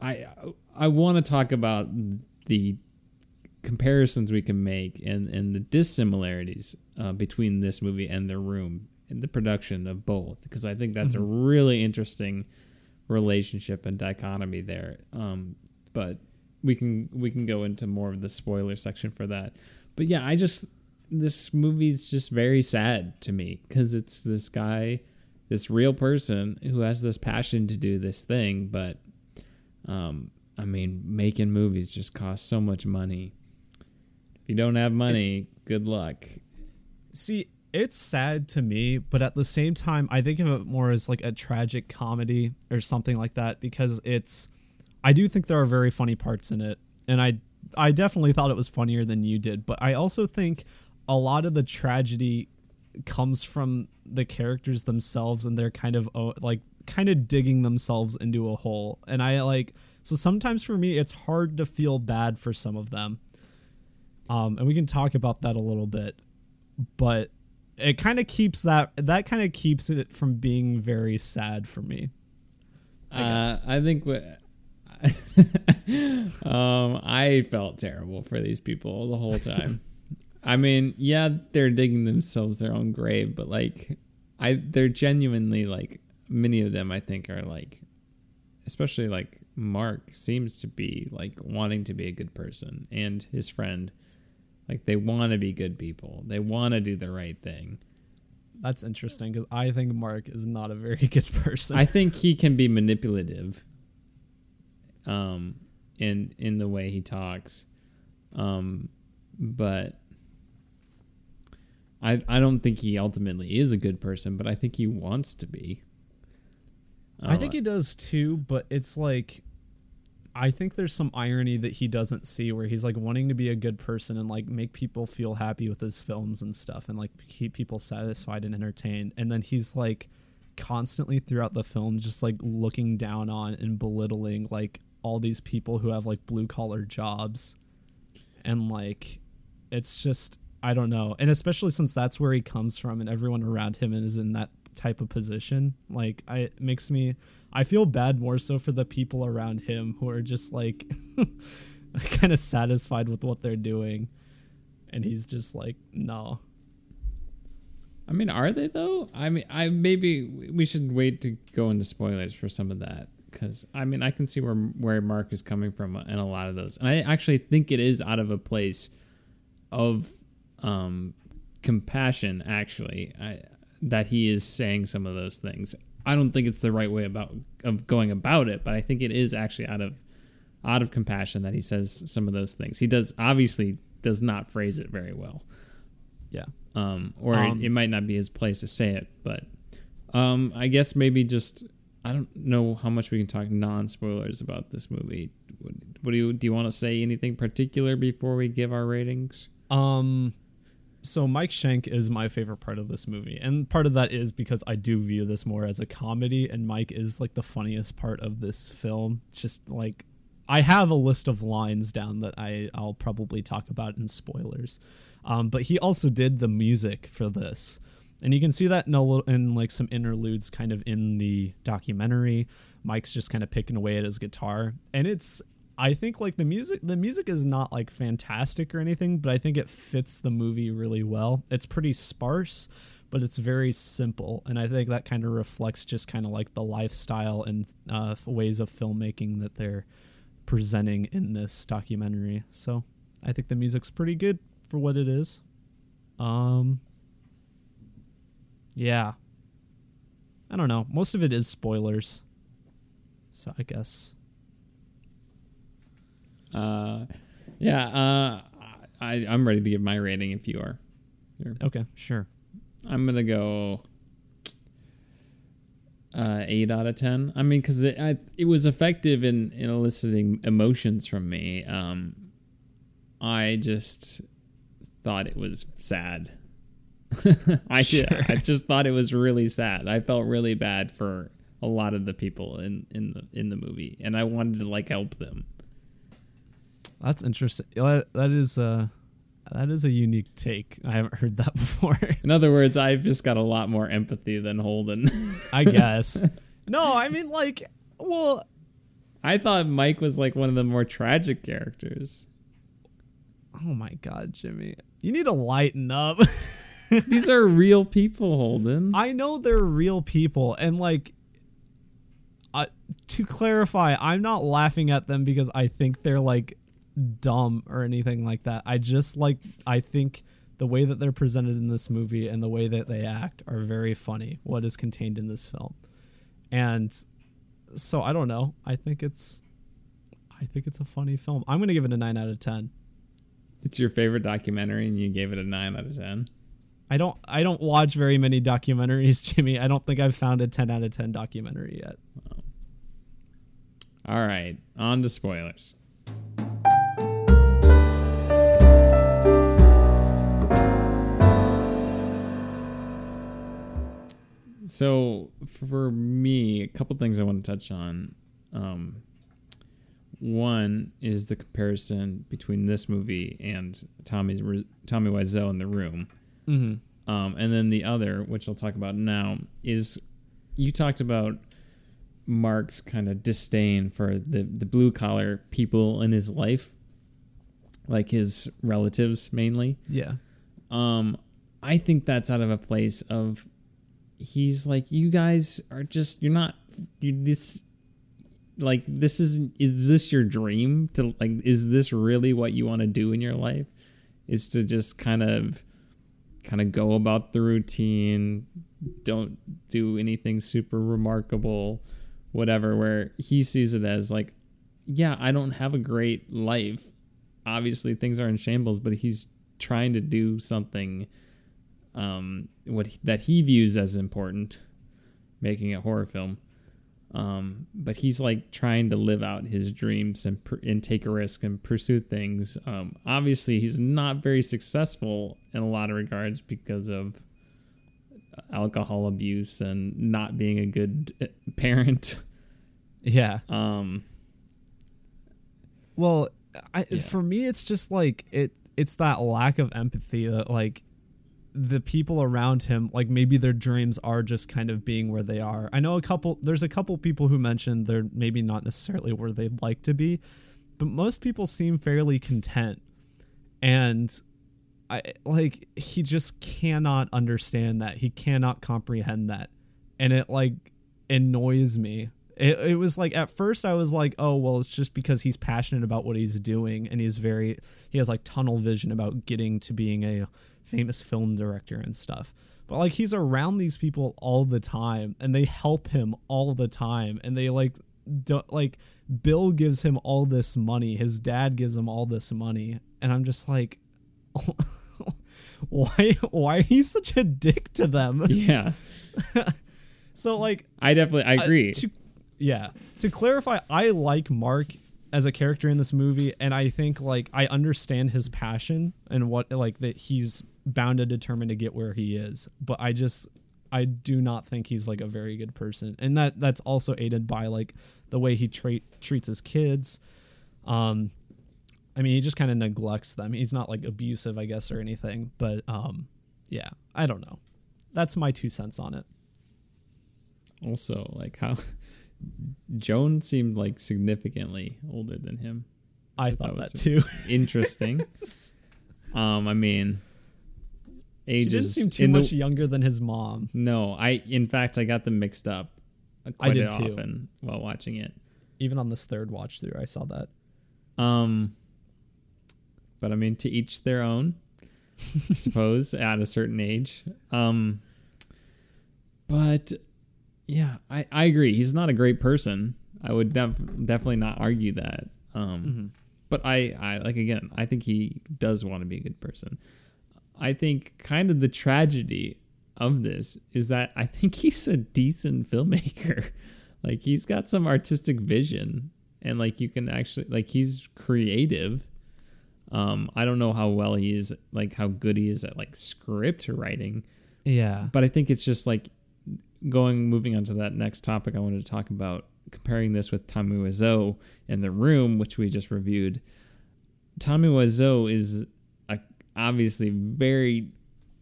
I I want to talk about the comparisons we can make and and the dissimilarities uh, between this movie and The Room and the production of both because I think that's a really interesting relationship and dichotomy there. Um, but we can we can go into more of the spoiler section for that. But yeah, I just this movie's just very sad to me because it's this guy, this real person who has this passion to do this thing, but um, I mean, making movies just costs so much money. You don't have money, good luck. See, it's sad to me, but at the same time, I think of it more as like a tragic comedy or something like that because it's. I do think there are very funny parts in it, and I I definitely thought it was funnier than you did, but I also think a lot of the tragedy comes from the characters themselves and they're kind of like kind of digging themselves into a hole and i like so sometimes for me it's hard to feel bad for some of them um and we can talk about that a little bit but it kind of keeps that that kind of keeps it from being very sad for me I uh. I think what. um, I felt terrible for these people the whole time. I mean, yeah, they're digging themselves their own grave, but like, I they're genuinely like many of them. I think are like, especially like Mark seems to be like wanting to be a good person, and his friend, like they want to be good people. They want to do the right thing. that's interesting because i think mark is not a very good person I think he can be manipulative. Um, in in the way he talks, um, but I I don't think he ultimately is a good person, but I think he wants to be. I think he does too, but it's like I think there's some irony that he doesn't see where he's like wanting to be a good person and like make people feel happy with his films and stuff and like keep people satisfied and entertained. And then he's like constantly throughout the film just like looking down on and belittling like all these people who have like blue collar jobs. And like it's just I don't know. And especially since that's where he comes from and everyone around him is in that type of position, like I it makes me I feel bad more so for the people around him who are just like kind of satisfied with what they're doing. And he's just like, no. I mean, are they though? I mean, I maybe we should wait to go into spoilers for some of that because I mean, I can see where where Mark is coming from in a lot of those, and I actually think it is out of a place of um, compassion. Actually, I, that he is saying some of those things. I don't think it's the right way about of going about it, but I think it is actually out of out of compassion that he says some of those things. He does obviously does not phrase it very well Yeah. um, or Um, it, it might not be his place to say it, but um, I guess maybe just I don't know how much we can talk non spoilers about this movie. What, what do you do? You want to say anything particular before we give our ratings? Um so Mike Schank is my favorite part of this movie. And part of that is because I do view this more as a comedy and Mike is like the funniest part of this film. It's just like I have a list of lines down that I I'll probably talk about in spoilers. Um, but he also did the music for this. And you can see that in a little, in like some interludes kind of in the documentary. Mike's just kind of picking away at his guitar and it's I think like the music the music is not like fantastic or anything, but I think it fits the movie really well. It's pretty sparse, but it's very simple, and I think that kind of reflects just kind of like the lifestyle and uh, ways of filmmaking that they're presenting in this documentary. So I think the music's pretty good for what it is. Um. Yeah. I don't know. Most of it is spoilers. So I guess. Uh, yeah. Uh, I I'm ready to give my rating if you are. Okay, sure. I'm gonna go uh, eight out of ten. I mean, because it I, it was effective in, in eliciting emotions from me. Um, I just thought it was sad. I Sure. I just thought it was really sad. I felt really bad for a lot of the people in in the in the movie, and I wanted to like help them. That's interesting. That, that is uh that is a unique take. I haven't heard that before. In other words, I've just got a lot more empathy than Holden. I guess. no, I mean like well, I thought Mike was like one of the more tragic characters. oh my god, Jimmy. You need to lighten up. These are real people, Holden. I know they're real people and like uh, to clarify, I'm not laughing at them because I think they're like dumb or anything like that. I just like I think the way that they're presented in this movie and the way that they act are very funny. What is contained in this film, and so I don't know. I think it's, I think it's a funny film. I'm gonna give it a nine out of ten. It's your favorite documentary, and you gave it a nine out of ten. I don't I don't watch very many documentaries, Jimmy. I don't think I've found a ten out of ten documentary yet. All right, on to spoilers. So for me, a couple things I want to touch on. Um, one is the comparison between this movie and Tommy's Tommy Wiseau in The Room. Mm-hmm. Um, and then the other, which I'll talk about now, is you talked about Mark's kind of disdain for the, the blue collar people in his life, like his relatives mainly. Yeah. Um, I think that's out of a place of he's like, you guys are just you're not you, this like this is is this your dream to like is this really what you want to do in your life? Is to just kind of kind of go about the routine, don't do anything super remarkable, whatever, where he sees it as like, yeah, I don't have a great life. Obviously things are in shambles, but he's trying to do something um what he- that he views as important, making a horror film. Um, but he's like trying to live out his dreams and pr- and take a risk and pursue things. Um, obviously, he's not very successful in a lot of regards because of alcohol abuse and not being a good uh, parent. Yeah. Um, Well, I, Yeah. for me, it's just like it. It's that lack of empathy that like the people around him, like maybe their dreams are just kind of being where they are. I know a couple. There's a couple people who mentioned they're maybe not necessarily where they'd like to be, but most people seem fairly content, and I like he just cannot understand that. He cannot comprehend that, and it like annoys me. It, it was like at first I was like, oh well, it's just because he's passionate about what he's doing and he's very he has like tunnel vision about getting to being a famous film director and stuff. But like he's around these people all the time and they help him all the time and they like do, like Bill gives him all this money, his dad gives him all this money, and I'm just like why why are you such a dick to them? yeah, So like I definitely I uh, agree. to, yeah. To clarify, I like Mark as a character in this movie, and I think like I understand his passion and what like that he's bound and determined to get where he is. But I just I do not think he's like a very good person, and that that's also aided by like the way he treat treats his kids. Um, I mean, he just kind of neglects them. He's not like abusive, I guess, or anything. But um, yeah, I don't know. That's my two cents on it. also, like how Joan seemed like significantly older than him. I thought was that too. Interesting. um, I mean, She ages didn't seem too in the- much younger than his mom. No, I in fact I got them mixed up I did too. often while watching it. Even on this third watch through, I saw that. Um, but I mean, to each their own. I suppose, at a certain age. Um, but yeah, I, I agree. He's not a great person. I would def- definitely not argue that. Um, Mm-hmm. But I, I like again. I think he does want to be a good person. I think kind of the tragedy of this is that I think he's a decent filmmaker. like he's got some artistic vision, and like you can actually like he's creative. Um, I don't know how well he is, like how good he is at like script writing, Yeah. but I think it's just like going moving on to that next topic I wanted to talk about comparing this with Tommy Wiseau in The Room, which we just reviewed. Tommy Wiseau is a obviously very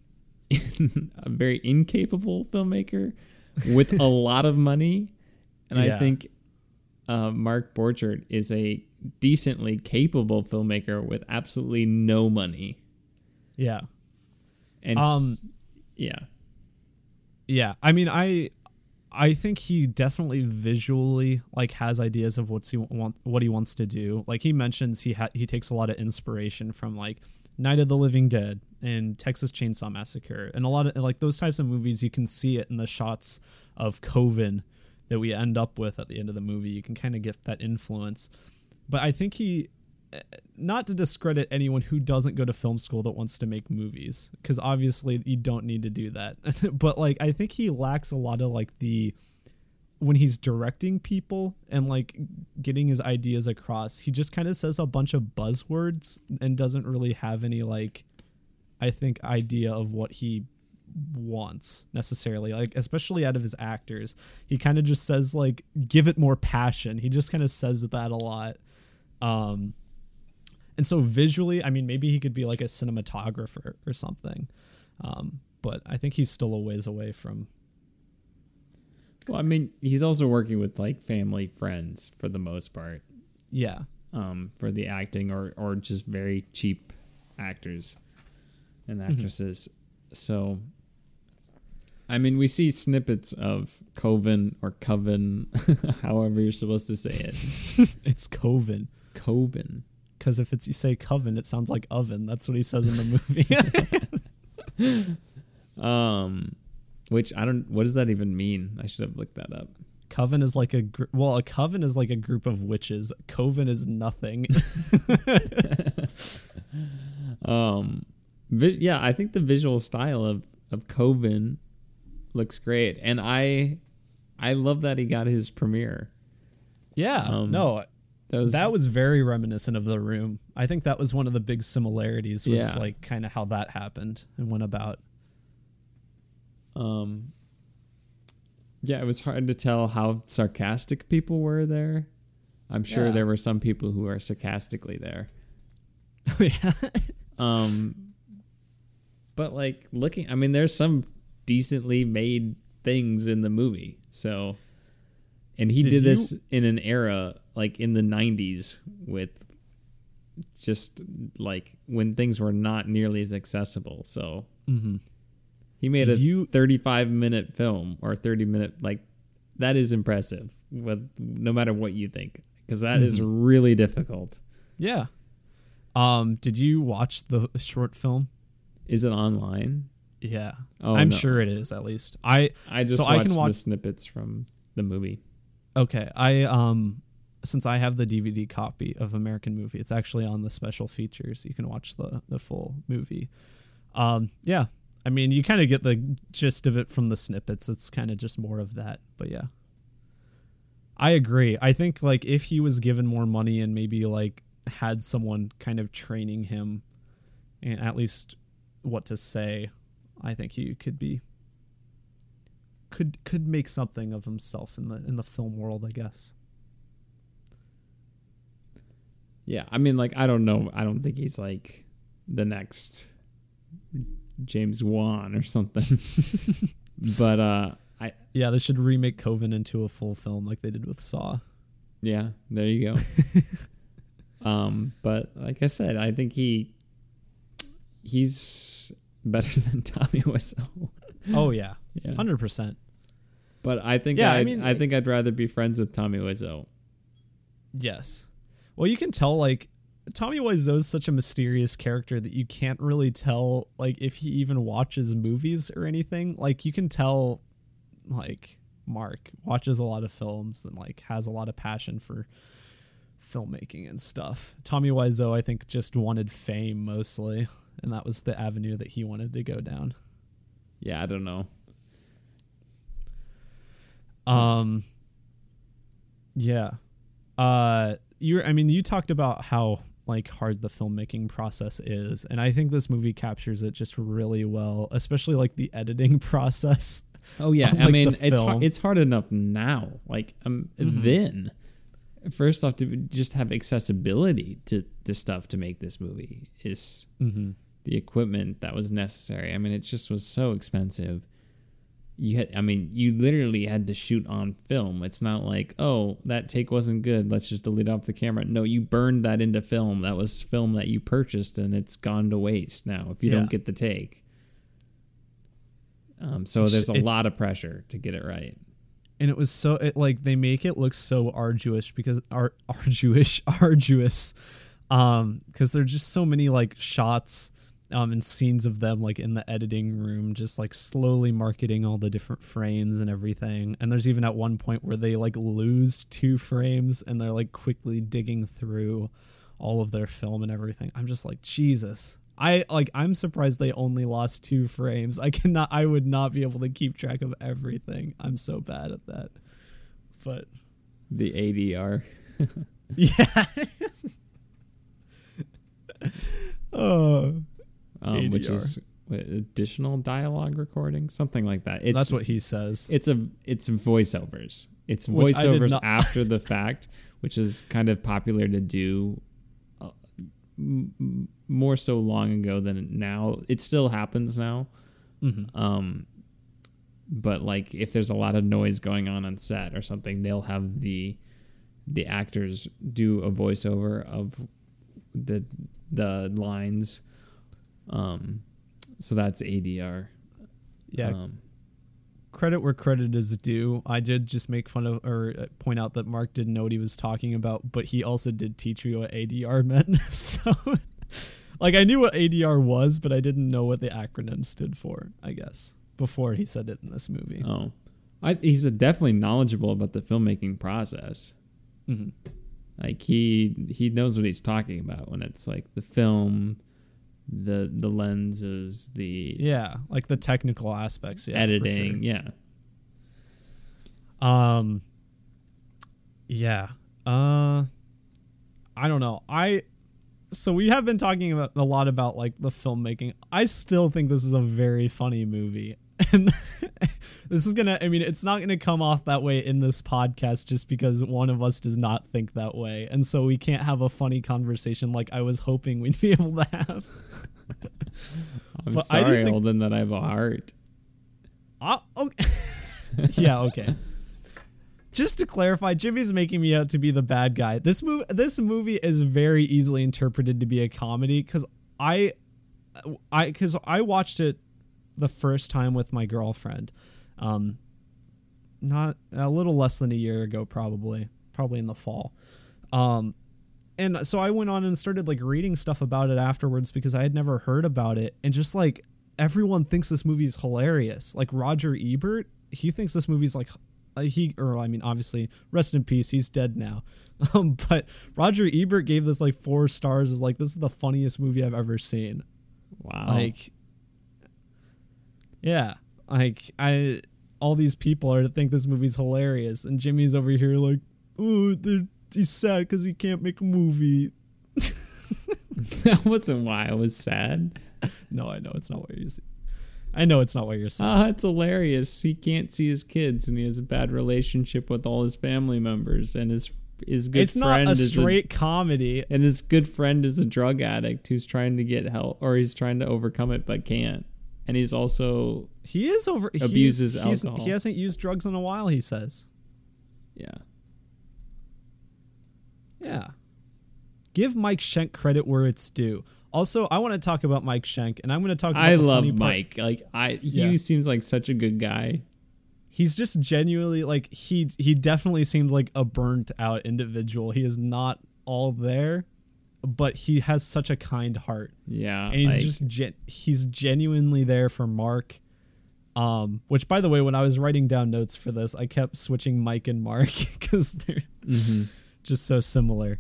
a very incapable filmmaker with a lot of money, and Yeah. I think uh, Mark Borchardt is a decently capable filmmaker with absolutely no money. Yeah. And Um yeah, yeah. I mean I I think he definitely visually like has ideas of what's he want what he wants to do. Like he mentions he ha- he takes a lot of inspiration from like Night of the Living Dead and Texas Chainsaw Massacre and a lot of like those types of movies you can see it in the shots of Coven that we end up with at the end of the movie. You can kind of get that influence. But I think he not to discredit anyone who doesn't go to film school that wants to make movies because obviously you don't need to do that. But like i think he lacks a lot of like the when he's directing people and like getting his ideas across he just kind of says a bunch of buzzwords and doesn't really have any like i think idea of what he wants necessarily like especially out of his actors. He kind of just says like give it more passion. He just kind of says that a lot. Um and so visually, I mean, maybe he could be like a cinematographer or something. Um, but I think he's still a ways away from. Well, I mean, he's also working with like family friends for the most part, Yeah. um, for the acting or or just very cheap actors and actresses. So, I mean, we see snippets of Coven or Coven, however you're supposed to say it. It's Coven. Coven. Because if it's you say coven, it sounds like oven. That's what he says in the movie. Um, which I don't. What does that even mean? I should have looked that up. coven is like a gr- well, a coven is like a group of witches. Coven is nothing. Um, vi- yeah, I think the visual style of of Coven looks great, and I I love that he got his premiere. yeah. Um, no, That was that was very reminiscent of the room. I think that was one of the big similarities. Was Yeah. like kind of how that happened and went about. um. Yeah, it was hard to tell how sarcastic people were there. I'm sure Yeah. there were some people who are sarcastically there. yeah. Um, but like looking, I mean, there's some decently made things in the movie. So, and he Did did, you- this in an era like in the '90s with just like when things were not nearly as accessible. So Mm-hmm. he made Did a you- 35 minute film or 30 minute like that is impressive. With no matter what you think, because that is Mm-hmm. really difficult. Yeah. Um, did you watch the short film? Is it online? Yeah. Oh, I'm no. sure it is at least. I I just So watched I can watch- the snippets from the movie. okay. I um since I have the DVD copy of American Movie, it's actually on the special features. You can watch the the full movie. Um yeah. I mean, you kind of get the gist of it from the snippets. It's kind of just more of that. But yeah. I agree. I think like if he was given more money and maybe like had someone kind of training him and at least what to say, I think he could be could could make something of himself in the in the film world, I guess. Yeah, I mean, like I don't know. I don't think he's like the next James Wan or something. but uh, I Yeah, they should remake Coven into a full film like they did with Saw. yeah, there you go. um, but like I said, I think he he's better than Tommy Wiseau. Oh yeah, Yeah, hundred percent. but I think Yeah, I I mean- I think I'd rather be friends with Tommy Wiseau. Yes. Well, you can tell like Tommy Wiseau is such a mysterious character that you can't really tell like if he even watches movies or anything. Like you can tell like Mark watches a lot of films and like has a lot of passion for filmmaking and stuff. Tommy Wiseau I think just wanted fame mostly and that was the avenue that he wanted to go down. Yeah, I don't know. Um yeah. Uh you I mean you talked about how like hard the filmmaking process is and I think this movie captures it just really well, especially like the editing process. Oh yeah, of, I mean it's hard, it's hard enough now. Like um, Mhm. then first off to just have accessibility to the stuff to make this movie is Mhm. the equipment that was necessary. I mean, it just was so expensive. You had, I mean, you literally had to shoot on film. It's not like, oh, that take wasn't good. Let's just delete it off the camera. No, you burned that into film. That was film that you purchased, and it's gone to waste now if you Yeah. don't get the take. Um, so It's- there's a lot of pressure to get it right. and it was so it like they make it look so arduous because ar- arduous arduous um because there's just so many like shots um and scenes of them like in the editing room just like slowly marketing all the different frames and everything and there's even at one point where they like lose two frames and they're like quickly digging through all of their film and everything i'm just like jesus I like I'm surprised they only lost two frames. I cannot I would not be able to keep track of everything. I'm so bad at that. But The ADR. yeah. oh, um, which is additional dialogue recording, something like that. It's, that's what he says. it's a it's voiceovers. It's Which voiceovers after the fact, which is kind of popular to do. uh, m- more so long ago than now. It still happens now. Mhm. Um, but like if there's a lot of noise going on on set or something, they'll have the the actors do a voiceover of the the lines. Um, so that's ADR. Yeah, Um, credit where credit is due. I did just make fun of or uh, point out that Mark didn't know what he was talking about, but he also did teach me what ADR meant. so, like, I knew what ADR was, but I didn't know what the acronym stood for. I guess before he said it in this movie. oh, I, he's definitely knowledgeable about the filmmaking process. Mhm. Like he he knows what he's talking about when it's like the film, the the lenses, the Yeah, like the technical aspects. Yeah, editing. sure. Yeah. Um yeah. Uh I don't know. I so we have been talking about a lot about like the filmmaking. I still think this is a very funny movie. And this is going to I mean it's not going to come off that way in this podcast just because one of us does not think that way. And so we can't have a funny conversation like I was hoping we'd be able to have. I'm But sorry, think- Holden, that I have a heart. Uh, okay. yeah, okay. Just to clarify, Jimmy's making me out to be the bad guy. This movie, this movie is very easily interpreted to be a comedy because I, I, because I watched it the first time with my girlfriend, um, not a little less than a year ago, probably, probably in the fall, um, and so I went on and started like reading stuff about it afterwards because I had never heard about it, and just like everyone thinks this movie is hilarious. Like Roger Ebert, he thinks this movie's like uh, he or I mean obviously rest in peace, he's dead now. Um, but Roger Ebert gave this like four stars as like this is the funniest movie I've ever seen. Wow. Like yeah, like I all these people are to think this movie's hilarious and Jimmy's over here like, "Oh, he's sad cuz he can't make a movie." that wasn't why I was sad. No, I know it's not what you're saying. I know it's not what you're saying. Ah, it's hilarious. He can't see his kids, and he has a bad relationship with all his family members, and his his good it's not friend a is straight comedy. and his good friend is a drug addict who's trying to get help, or he's trying to overcome it but can't. And he's also He is over. Abuses he's, alcohol. He hasn't used drugs in a while. He says. yeah. Yeah. Give Mike Schank credit where it's due. Also, I want to talk about Mike Schank, and I'm going to talk. About I the love funny part. Mike. Like I, he Yeah. seems like such a good guy. He's just genuinely like he. He definitely seems like a burnt out individual. He is not all there, but he has such a kind heart. Yeah, and he's like- just gen- he's genuinely there for Mark. Um, which by the way, when I was writing down notes for this, I kept switching Mike and Mark because they're Mhm. just so similar.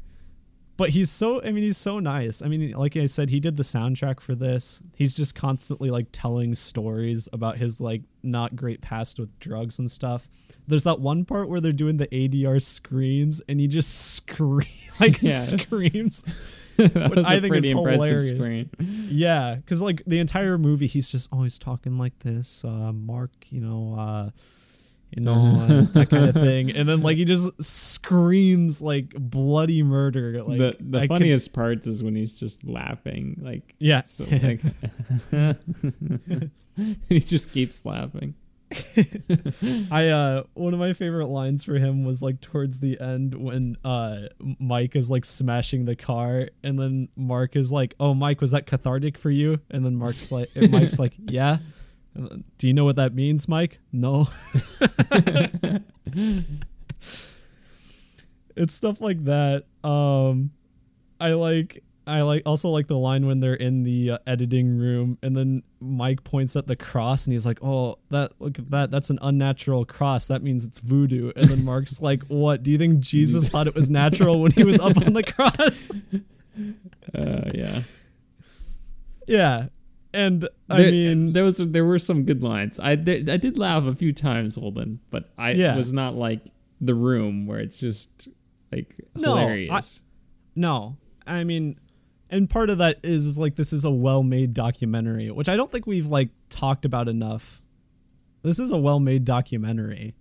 But he's so I mean he's so nice. I mean like I said he did the soundtrack for this. He's just constantly like telling stories about his like not great past with drugs and stuff. There's that one part where they're doing the ADR screams and he just scream like Yeah. screams. that was I think pretty impressive hilarious. screen. Yeah, cuz like the entire movie he's just always talking like this, uh Mark, you know, uh you know, that kind of thing. And then like he just screams like bloody murder like the the I could- funniest parts is when he's just laughing, like Yeah. so, like he just keeps laughing. I uh one of my favorite lines for him was like towards the end when uh Mike is like smashing the car and then Mark is like, "Oh, Mike, was that cathartic for you?" And then Mark's like Mike's like, "Yeah." Do you know what that means, Mike? No. it's stuff like that. Um I like I like also like the line when they're in the uh, editing room and then Mike points at the cross and he's like, "Oh, that look at that. That's an unnatural cross. That means it's voodoo." And then Mark's like, "What? Do you think Jesus thought it was natural when he was up on the cross?" Uh, yeah, yeah. And I there, mean, there was there were some good lines. I did, I did laugh a few times, Holden, but I Yeah. was not like the room where it's just like No, I- hilarious. no. I mean, and part of that is, is like this is a well-made documentary, which I don't think we've like talked about enough. This is a well-made documentary.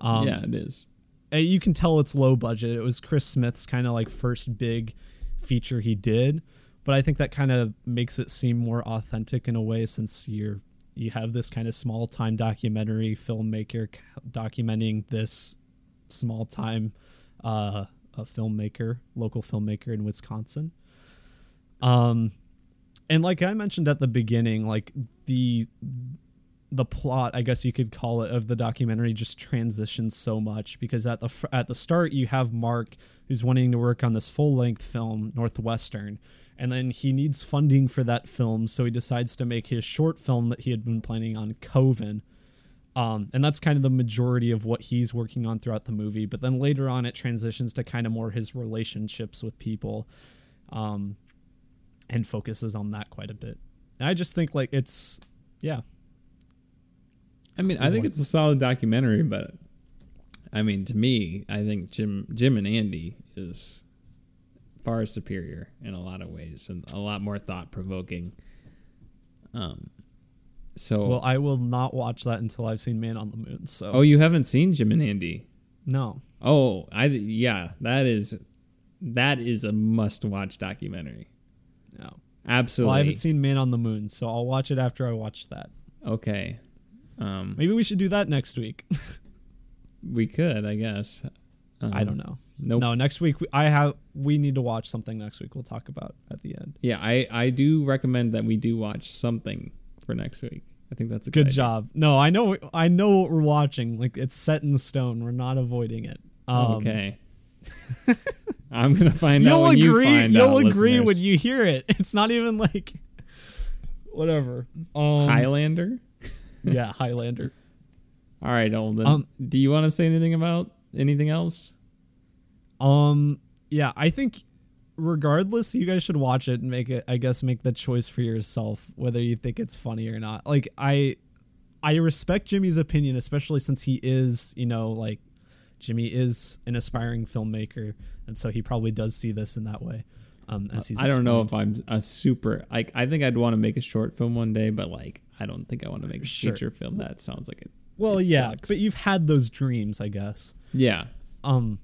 Um, yeah, it is. uh, you can tell it's low budget. It was Chris Smith's kind of like first big feature he did, but I think that kind of makes it seem more authentic in a way since you're you have this kind of small time documentary filmmaker documenting this small time uh, a filmmaker, local filmmaker in Wisconsin. Um, and like I mentioned at the beginning, like the the plot, I guess you could call it, of the documentary just transitions so much because at the at the start you have Mark who's wanting to work on this full length film Northwestern, and then he needs funding for that film, so he decides to make his short film that he had been planning on Coven. Um, and that's kind of the majority of what he's working on throughout the movie. But then later on, it transitions to kind of more his relationships with people, um, and focuses on that quite a bit. And I just think like it's, yeah, I mean, I think it's a solid documentary, but I mean, to me, I think Jim Jim and Andy is far superior in a lot of ways and a lot more thought provoking. Um, so Well, I will not watch that until I've seen Man on the Moon. So oh, you haven't seen Jim and Andy? no, Oh, I yeah, that is that is a must watch documentary. no. Absolutely. Well, I haven't seen Man on the Moon, so I'll watch it after I watch that. Okay. Um, Maybe we should do that next week. we could, I guess. Um, I don't know. Nope. No, next week we, I have. We need to watch something next week. We'll talk about at the end. Yeah, I I do recommend that we do watch something for next week. I think that's a good, Good job. No, I know. I know what we're watching. Like it's set in stone. We're not avoiding it. Um, okay. I'm gonna find out You'll agree. you will agree when you hear it. It's not even like whatever. Um, Highlander. yeah, Highlander. All right, Holden. Um, do you want to say anything about anything else? Um, yeah, I think regardless, you guys should watch it and make it. I guess make the choice for yourself whether you think it's funny or not. Like I, I respect Jimmy's opinion, especially since he is, you know, like Jimmy is an aspiring filmmaker, and so he probably does see this in that way. Um, as he's I don't know if I'm a super like. I think I'd want to make a short film one day, but like, I don't think I want to make a Sure. feature film. That sounds like it. Well, it yeah, sucks. but you've had those dreams, I guess. Yeah, Um,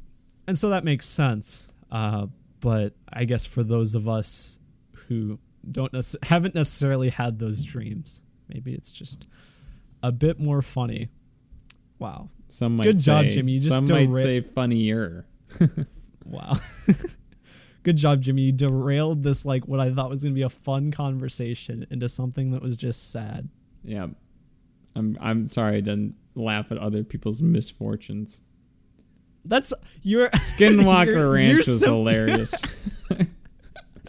and so that makes sense. Uh, but I guess for those of us who don't nece- haven't necessarily had those dreams, maybe it's just a bit more funny. Wow, some might Good job, say- Jimmy. You just some might say funnier. wow. Good job, Jimmy. You derailed this like what I thought was gonna be a fun conversation into something that was just sad. Yeah, I'm. I'm sorry. I didn't laugh at other people's misfortunes. That's your Skinwalker Ranch was so- hilarious.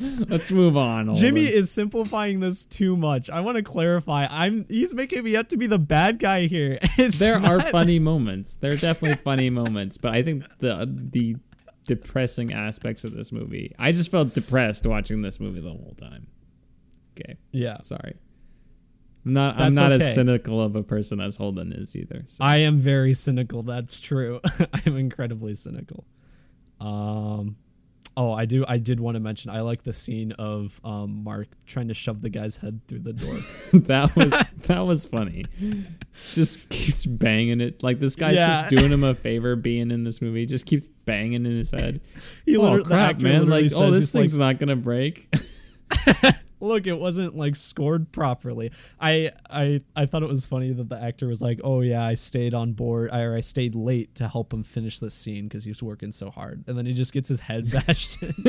Let's move on. Jimmy is simplifying this too much. I want to clarify. I'm he's making me out to be the bad guy here. It's there are funny moments. There are definitely funny moments, but I think the the depressing aspects of this movie. I just felt depressed watching this movie the whole time. Okay, Yeah. sorry. I'm not I'm not okay. as cynical of a person as Holden is either. So. I am very cynical. That's true. I am incredibly cynical. Um, oh, I do. I did want to mention. I like the scene of um, Mark trying to shove the guy's head through the door. that was that was funny. Just keeps banging it. Like this guy's Yeah. just doing him a favor being in this movie. Just keeps banging in his head. He oh crap, man! Like, oh, this he's like, thing's not gonna break. Look it wasn't like scored properly i i i thought it was funny that the actor was like oh yeah i stayed on board or i stayed late to help him finish this scene because he was working so hard and then he just gets his head bashed in.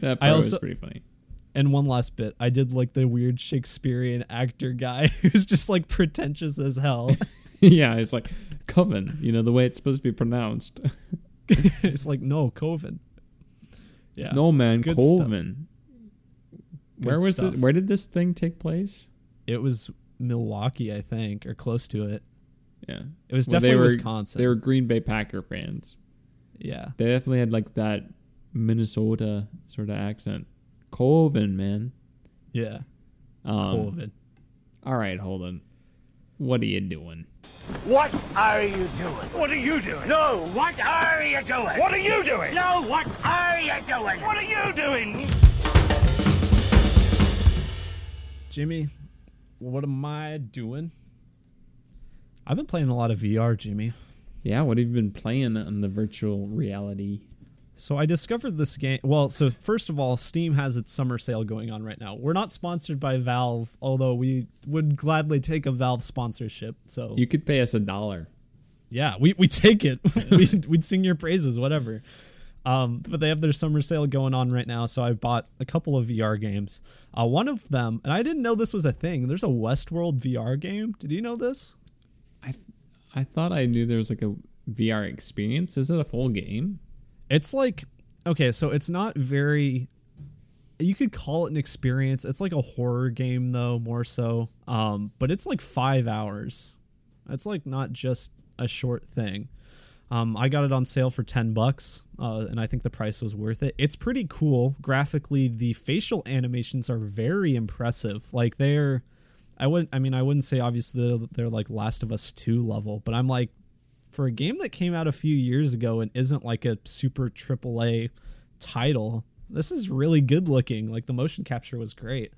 that part I was pretty funny. and one last bit i did like the weird shakespearean actor guy who's just like pretentious as hell yeah, it's like coven. You know the way it's supposed to be pronounced. it's like no coven yeah no man, Good stuff. Coven. Where was stuff. it? Where did this thing take place? it was milwaukee i think or close to it Yeah, it was Well, they definitely were- wisconsin they were Green Bay Packer fans. yeah They definitely had like that Minnesota sort of accent. Coven, man. yeah Um, coven All right, hold on. What are you doing? What are you doing? What are you doing? No, what are you doing? What are you doing? No, what are you doing? What are you doing? Jimmy, what am I doing? I've been playing a lot of VR, Jimmy. Yeah, what have you been playing on the virtual reality? So I discovered this game. Well, so first of all, Steam has its summer sale going on right now. We're not sponsored by Valve, although we would gladly take a Valve sponsorship. So You could pay us a dollar. yeah, we, we take it. we'd, we'd sing your praises, whatever. Um, but they have their summer sale going on right now, so I bought a couple of VR games. Uh, one of them, and I didn't know this was a thing. There's a Westworld VR game. Did you know this? I I thought I knew there was like a VR experience. Is it a full game? It's like okay, so it's not very you could call it an experience. It's like a horror game though, more so. Um, but it's like 5 hours. It's like not just a short thing. Um, I got it on sale for 10 bucks, uh, and I think the price was worth it. It's pretty cool. Graphically, the facial animations are very impressive. Like they're I wouldn't I mean I wouldn't say obviously they're, they're like Last of Us 2 level, but I'm like for a game that came out a few years ago and isn't like a super AAA title, this is really good looking. Like the motion capture was great.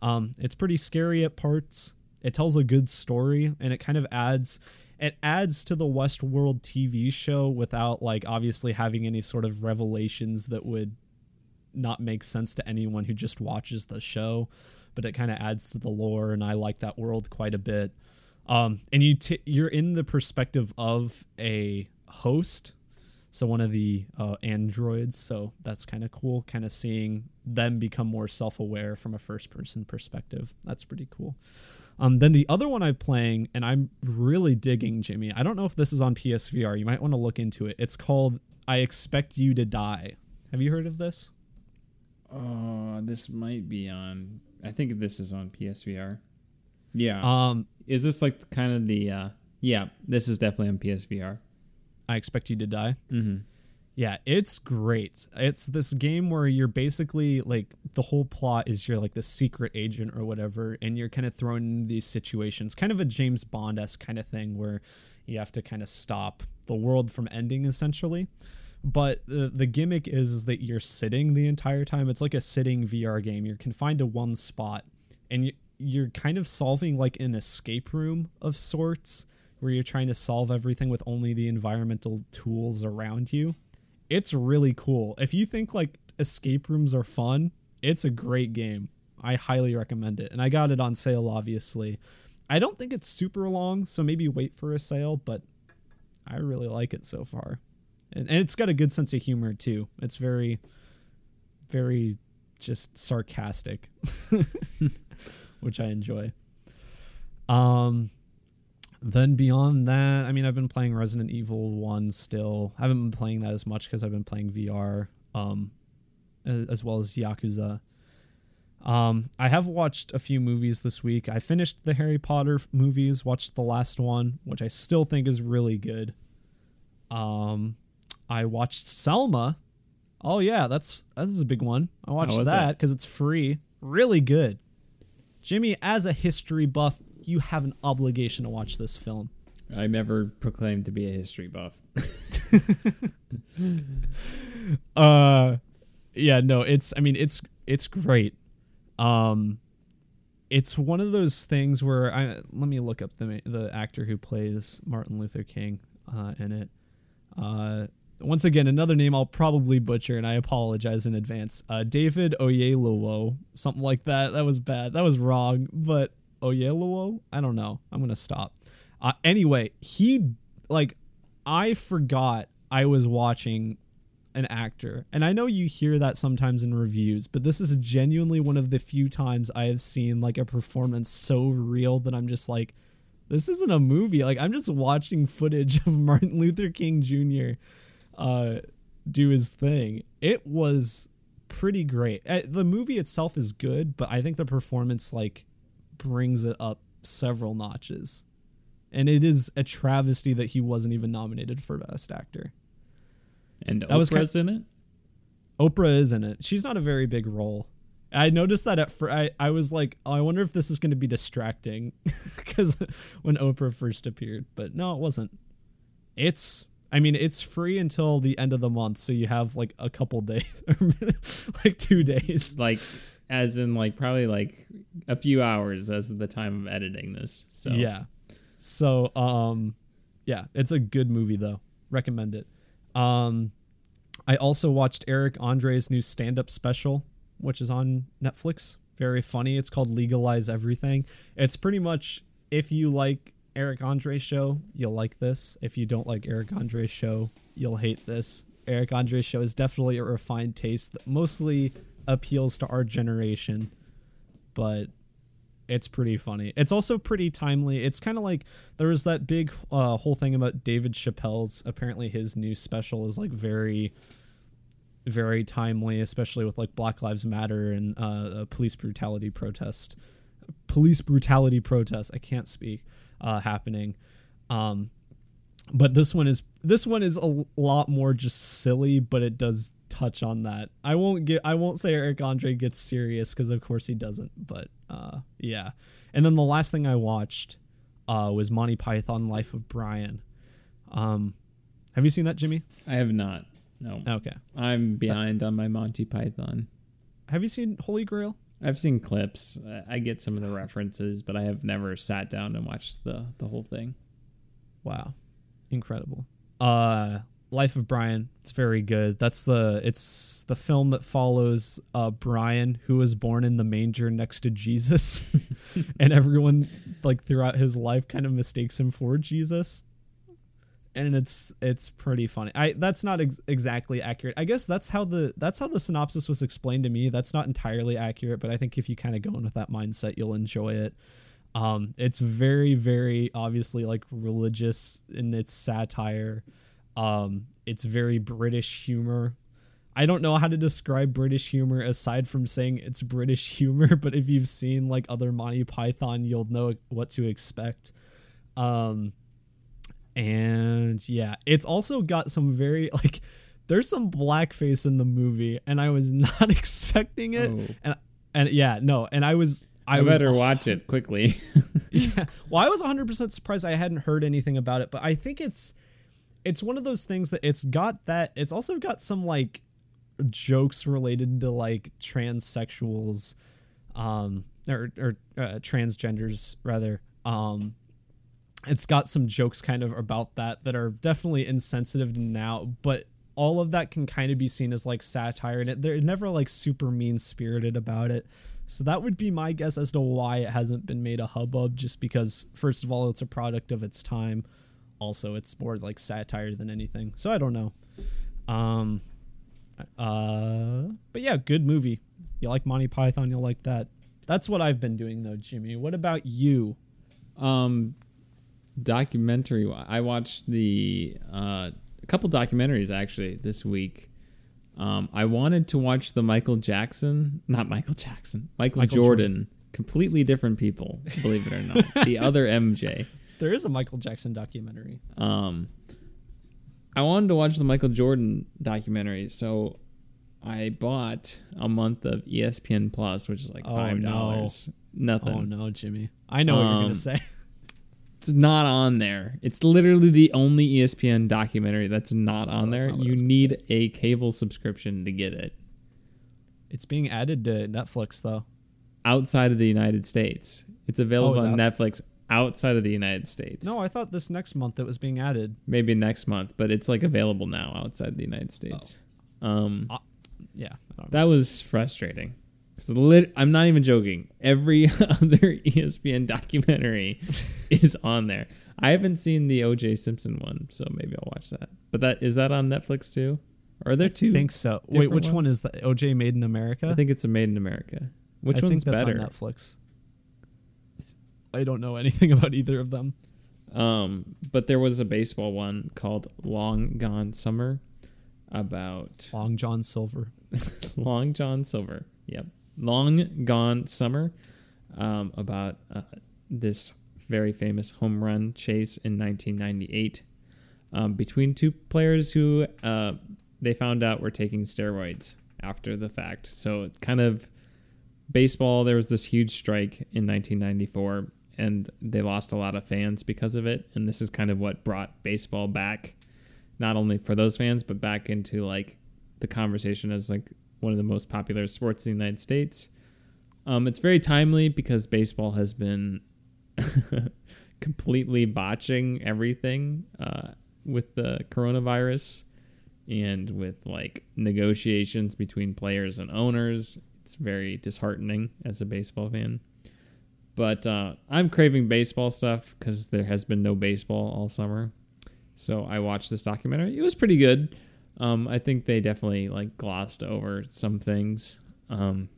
Um, it's pretty scary at parts. It tells a good story and it kind of adds it adds to the Westworld TV show without like obviously having any sort of revelations that would not make sense to anyone who just watches the show, but it kind of adds to the lore and I like that world quite a bit. Um, and you t- you're in the perspective of a host, so one of the uh, androids. So that's kind of cool. Kind of seeing them become more self-aware from a first-person perspective. That's pretty cool. Um, then the other one I'm playing, and I'm really digging, Jimmy. I don't know if this is on PSVR. You might want to look into it. It's called "I Expect You to Die." Have you heard of this? Oh, this might be on. I think this is on PSVR. Yeah. Um, is this like kind of the? uh Yeah, this is definitely on PSVR. I expect you to die. Mm-hmm. Yeah, it's great. It's this game where you're basically like the whole plot is you're like the secret agent or whatever, and you're kind of thrown in these situations, kind of a James Bond esque kind of thing where you have to kind of stop the world from ending essentially. But the, the gimmick is, is that you're sitting the entire time. It's like a sitting VR game. You're confined to one spot, and you, you're kind of solving like an escape room of sorts where you're trying to solve everything with only the environmental tools around you. It's really cool. If you think like escape rooms are fun, it's a great game. I highly recommend it. And I got it on sale, obviously. I don't think it's super long, so maybe wait for a sale, but I really like it so far. And, and it's got a good sense of humor, too. It's very, very just sarcastic, which I enjoy. Um, then beyond that, I mean, I've been playing Resident Evil 1 still. I haven't been playing that as much because I've been playing VR. Um, as well as Yakuza. Um, I have watched a few movies this week. I finished the Harry Potter movies, watched the last one, which I still think is really good. Um, I watched Selma. Oh yeah, that's that is a big one. I watched that because it's free. Really good. Jimmy, as a history buff, you have an obligation to watch this film. I never proclaimed to be a history buff. Uh yeah, no, it's I mean it's it's great. Um it's one of those things where I let me look up the the actor who plays Martin Luther King uh in it. Uh once again another name I'll probably butcher and I apologize in advance. Uh David Oyelowo, something like that. That was bad. That was wrong, but Oyelowo, I don't know. I'm to stop. Uh anyway, he like I forgot I was watching an actor. And I know you hear that sometimes in reviews, but this is genuinely one of the few times I have seen like a performance so real that I'm just like, this isn't a movie. Like I'm just watching footage of Martin Luther King Jr. uh do his thing. It was pretty great. Uh, The movie itself is good, but I think the performance like brings it up several notches. And it is a travesty that he wasn't even nominated for best actor. And That was Oprah's in it. Oprah is in it. She's not a very big role. I noticed that at first. I, I was like, oh, I wonder if this is going to be distracting because when Oprah first appeared, but no, it wasn't. It's, I mean, it's free until the end of the month, so you have like a couple days, like two days. Like, as in like probably like a few hours as of the time of editing this. So Yeah. So, um, yeah, it's a good movie though. Recommend it. Um, I also watched Eric Andre's new stand-up special, which is on Netflix. Very funny. It's called Legalize Everything. It's pretty much if you like Eric Andre's show, you'll like this. If you don't like Eric Andre's show, you'll hate this. Eric Andre's show is definitely a refined taste that mostly appeals to our generation, but it's pretty funny. It's also pretty timely. It's kind of like there was that big uh, whole thing about David Chappelle's. Apparently, his new special is like very, very timely, especially with like Black Lives Matter and uh, police brutality protest, police brutality protest. I can't speak. Uh, happening. Um, but this one is this one is a lot more just silly, but it does touch on that. I won't get I won't say Eric Andre gets serious because of course he doesn't. But uh, yeah. And then the last thing I watched uh, was Monty Python Life of Brian. Um, have you seen that, Jimmy? I have not. No, Okay. I'm behind on my Monty Python. Have you seen Holy Grail? I've seen clips. I- I get some of the references, but I have never sat down and watched the the whole thing. Wow. Incredible. Uh Life of Brian. It's very good. That's the it's the film that follows uh Brian who was born in the manger next to Jesus and everyone like throughout his life kind of mistakes him for Jesus. And it's it's pretty funny. I that's not ex- exactly accurate. I guess that's how the that's how the synopsis was explained to me. That's not entirely accurate, but I think if you kind of go in with that mindset, you'll enjoy it. Um, it's very, very obviously like religious in its satire. Um, it's very British humor. I don't know how to describe British humor aside from saying it's British humor, but if you've seen like other Monty Python, you'll know what to expect. Um, and yeah, it's also got some very like there's some blackface in the movie, and I was not expecting it. Oh. And and yeah, no, and I was I, I, was better watch it quickly. yeah. Well, I was 100% surprised I hadn't heard anything about it, but I think it's it's one of those things that it's got that it's also got some like jokes related to like transsexuals um or or uh, transgenders rather. Um it's got some jokes kind of about that that are definitely insensitive now, but all of that can kind of be seen as like satire and it, they're never like super mean spirited about it. So that would be my guess as to why it hasn't been made a hubbub just because first of all it's a product of its time. Also it's more like satire than anything. So I don't know. Um uh but yeah, good movie. You like Monty Python, you'll like that. That's what I've been doing though, Jimmy. What about you? um, documentary. I watched the uh, a couple documentaries actually this week. Um, I wanted to watch the Michael Jackson, not Michael Jackson, Michael, Michael Jordan, completely different people, believe it or not. the other MJ. There is a Michael Jackson documentary. Um, I wanted to watch the Michael Jordan documentary, so I bought a month of ESPN Plus, which is like Oh, five no. dollars. Nothing. Oh no, Jimmy. I know what you're Um, gonna say. It's not on there. It's literally the only ESPN documentary that's not on that's there. not You need a cable subscription to get it It's being added to Netflix though. outside of the United States. It's available Oh, is on that- Netflix outside of the United States. No, I thought this next month it was being added. maybe next month, but it's like available now outside the United States. Oh. Um, Yeah. I know. that was frustrating. Lit- I'm not even joking. Every other ESPN documentary is on there. I haven't seen the O.J. Simpson one, so maybe I'll watch that. But that is that on Netflix too? Or are there two? I think so. Wait, which one is the OJ Made in America? I think it's a Made in America. Which I one's think that's better? on Netflix. I don't know anything about either of them. Um, but there was a baseball one called Long Gone Summer about Long John Silver. Long John Silver. Yep. Long Gone Summer um, about uh, this very famous home run chase in 1998 um, between two players who uh, they found out were taking steroids after the fact. So kind of baseball, there was this huge strike in 1994 and they lost a lot of fans because of it. And this is kind of what brought baseball back, not only for those fans, but back into like the conversation as like one of the most popular sports in the United States. Um, it's very timely because baseball has been completely botching everything uh, with the coronavirus and with like negotiations between players and owners. It's very disheartening as a baseball fan. But uh, I'm craving baseball stuff because there has been no baseball all summer. So I watched this documentary. It was pretty good. Um, I think they definitely like glossed over some things. Um,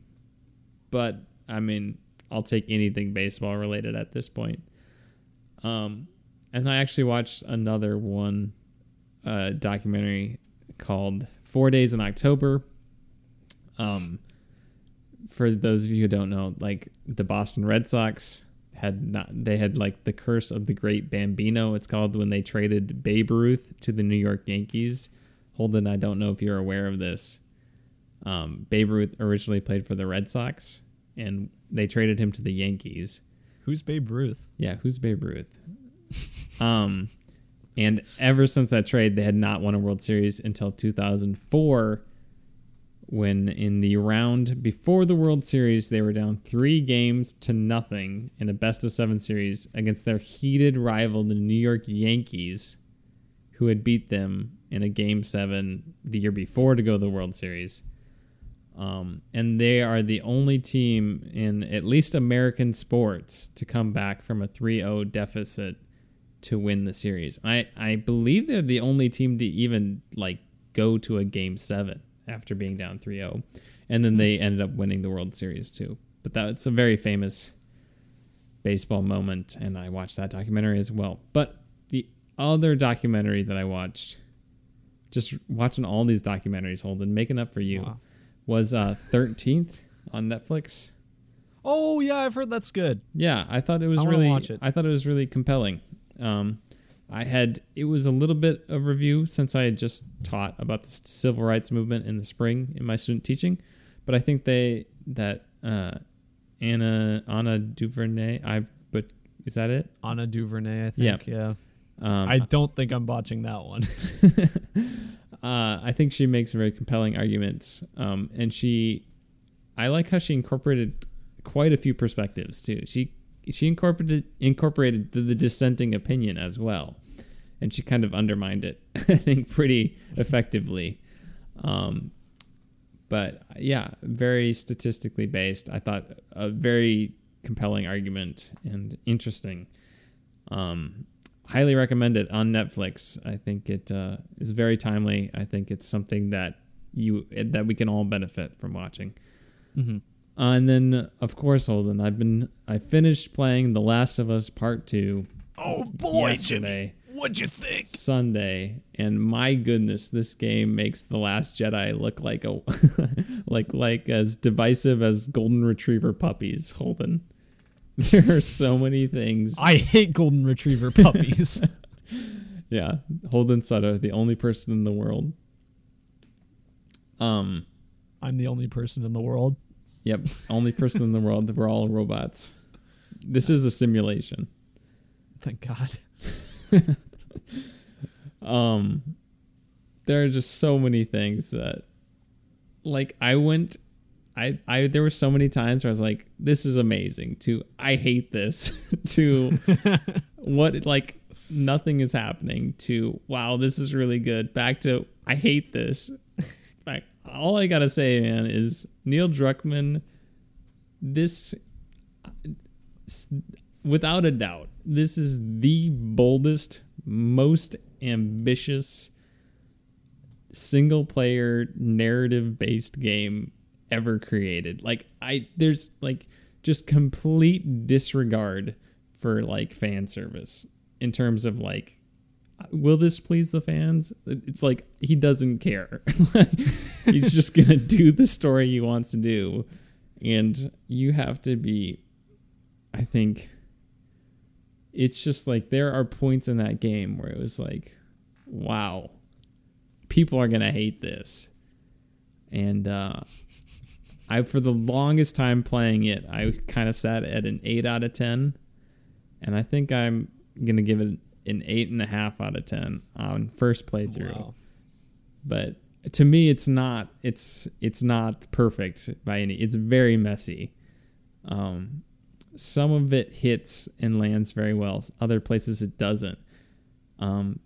but I mean, I'll take anything baseball related at this point. Um, and I actually watched another one, uh, documentary called Four Days in October. Um, for those of you who don't know, like the Boston Red Sox had not, they had like the curse of the great Bambino. It's called when they traded Babe Ruth to the New York Yankees. Holden, I don't know if you're aware of this. Um, Babe Ruth originally played for the Red Sox, and they traded him to the Yankees. Who's Babe Ruth? Yeah, who's Babe Ruth? um, and ever since that trade, they had not won a World Series until 2004, when in the round before the World Series, they were down three games to nothing in a best of seven series against their heated rival, the New York Yankees, who had beat them in a game seven the year before to go to the World Series. Um, and they are the only team in at least American sports to come back from a 3-0 deficit to win the series. I, I believe they're the only team to even like go to a game 7 after being down 3-0 and then they ended up winning the World Series too. But that's a very famous baseball moment and I watched that documentary as well. But the other documentary that I watched just watching all these documentaries Holden making up for you Wow. was uh 13th on Netflix. Oh yeah, I've heard that's good. Yeah, I thought it was I really watch it. I thought it was really compelling. Um I had it was a little bit of review since I had just taught about the civil rights movement in the spring in my student teaching, but I think they that uh Anna Anna Duvernay I but is that it? Anna Duvernay, I think. Yeah. Yeah. Um, I don't think I'm watching that one. uh, I think she makes very compelling arguments, um, and she, I like how she incorporated quite a few perspectives too. She she incorporated incorporated the, the dissenting opinion as well, and she kind of undermined it. I think pretty effectively. Um, but yeah, very statistically based. I thought a very compelling argument and interesting. Um, highly recommend it on Netflix. I think it uh, is very timely. I think it's something that you that we can all benefit from watching. Mhm. Uh, and then, of course, Holden, I've been I finished playing The Last of Us Part Two Oh boy, yesterday. What'd you think? Sunday, and my goodness, this game makes the Last Jedi look like a like like as divisive as golden retriever puppies. Holden, there are so many things. I hate golden retriever puppies. yeah, Holden Sutter, the only person in the world. Um, I'm the only person in the world. Yep, only person in the world. We're all robots. This is a simulation. Thank God. um there are just so many things that like I went I I there were so many times where I was like this is amazing to I hate this to what like nothing is happening to wow this is really good. Back to I hate this. Like all I got to say man is Neil Druckmann this without a doubt this is the boldest most ambitious single player narrative based game ever created. Like I there's like just complete disregard for like fan service in terms of like will this please the fans? It's like he doesn't care. He's just going to do the story he wants to do and you have to be I think it's just like there are points in that game where it was like, wow, people are gonna hate this. And uh, I, for the longest time playing it, I kind of sat at an eight out of ten, and I think I'm gonna give it an eight and a half out of ten on first playthrough. Wow. But to me, it's not. It's it's not perfect by any. It's very messy. Um, some of it hits and lands very well. Other places it doesn't. Um,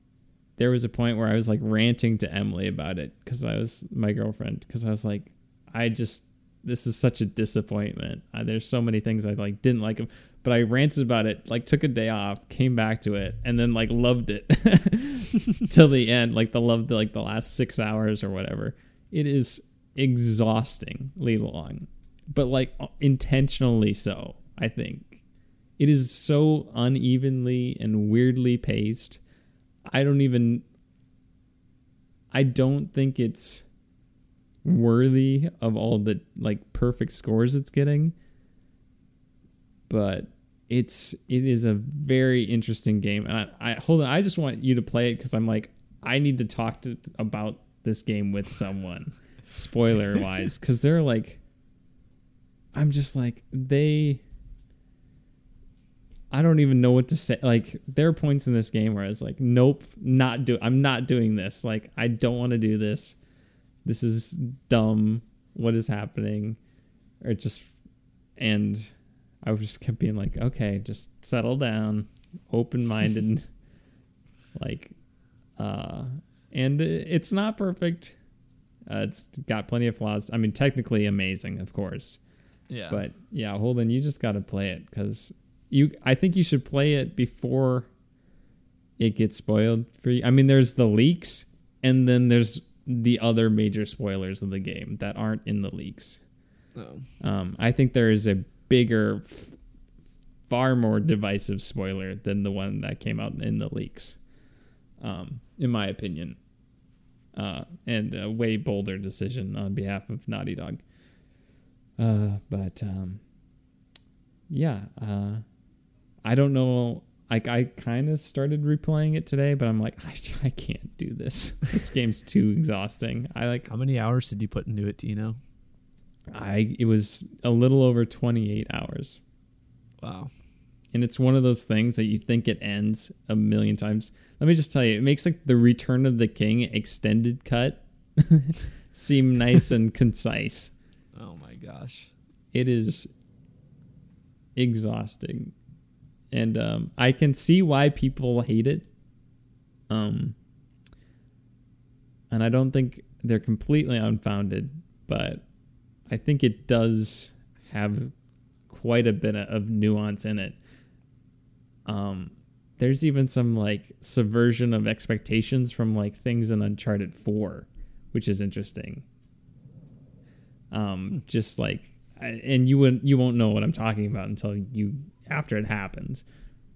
there was a point where I was like ranting to Emily about it because I was my girlfriend because I was like, I just this is such a disappointment. Uh, there's so many things I like didn't like them, but I ranted about it. Like took a day off, came back to it, and then like loved it till the end. Like the loved like the last six hours or whatever. It is exhaustingly long, but like intentionally so. I think. It is so unevenly and weirdly paced. I don't even I don't think it's worthy of all the like perfect scores it's getting. But it's it is a very interesting game and I, I hold on I just want you to play it because I'm like I need to talk to about this game with someone spoiler wise because they're like I'm just like they I don't even know what to say. Like there are points in this game where I was like, nope, not do. I'm not doing this. Like I don't want to do this. This is dumb. What is happening? Or just and I just kept being like, okay, just settle down, open minded, like, uh, and it's not perfect. Uh, it's got plenty of flaws. I mean, technically amazing, of course. Yeah. But yeah, Holden, you just got to play it because you I think you should play it before it gets spoiled for you. I mean, there's the leaks, and then there's the other major spoilers of the game that aren't in the leaks. Oh. Um, I think there is a bigger, f- far more divisive spoiler than the one that came out in the leaks, um, in my opinion. Uh, and a way bolder decision on behalf of Naughty Dog. Uh, but um, yeah, uh, I don't know. Like I kind of started replaying it today, but I'm like, I, I can't do this. this game's too exhausting. I like. How many hours did you put into it? Do you know? I it was a little over 28 hours. Wow. And it's one of those things that you think it ends a million times. Let me just tell you, it makes like the Return of the King extended cut seem nice and concise. Oh my gosh. It is exhausting and um, I can see why people hate it. Um, and I don't think they're completely unfounded, but I think it does have quite a bit of nuance in it. Um, there's even some like subversion of expectations from like things in Uncharted 4, which is interesting. Um, hmm. just like, and you wouldn't, you won't know what I'm talking about until you after it happens.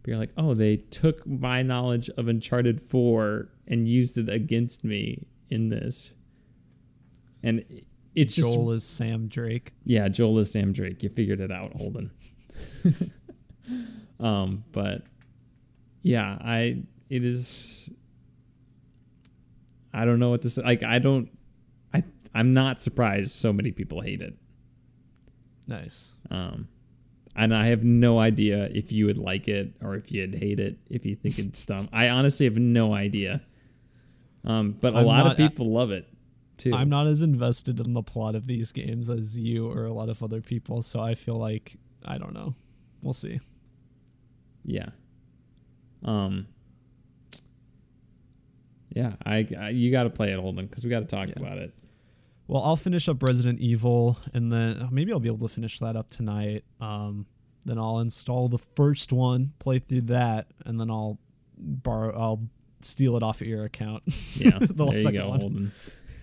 But you're like, oh, they took my knowledge of Uncharted 4 and used it against me in this. And it's Joel just is Sam Drake. yeah, Joel is Sam Drake. You figured it out, Holden. um, but yeah, I it is. I don't know what to say. Like, I don't. I I'm not surprised so many people hate it. Nice. Um, and I have no idea if you would like it or if you'd hate it. If you think it's dumb, I honestly have no idea. Um, but a I'm lot not- of people love it too. I'm not as invested in the plot of these games as you or a lot of other people, so I feel like I don't know. We'll see. Yeah. Um. Yeah, I, I you got to play it, Holden, because we got to talk Yeah. about it. Well, I'll finish up Resident Evil, and then maybe I'll be able to finish that up tonight. Um, then I'll install the first one, play through that, and then I'll borrow. I'll steal it off of your account. Yeah, The there you go, one. Holden.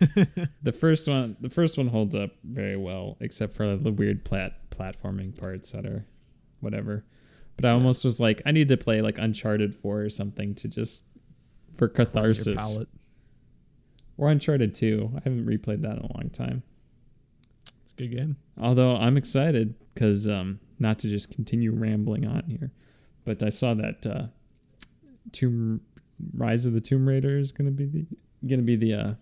the first one, the first one holds up very well, except for the weird plat platforming parts that are whatever. But I almost was like, I need to play like Uncharted Four or something to just for catharsis. Or Uncharted Two. I haven't replayed that in a long time. It's a good game. Although I'm excited because um, not to just continue rambling on here, but I saw that uh, Tomb Rise of the Tomb Raider is gonna be the gonna be the uh,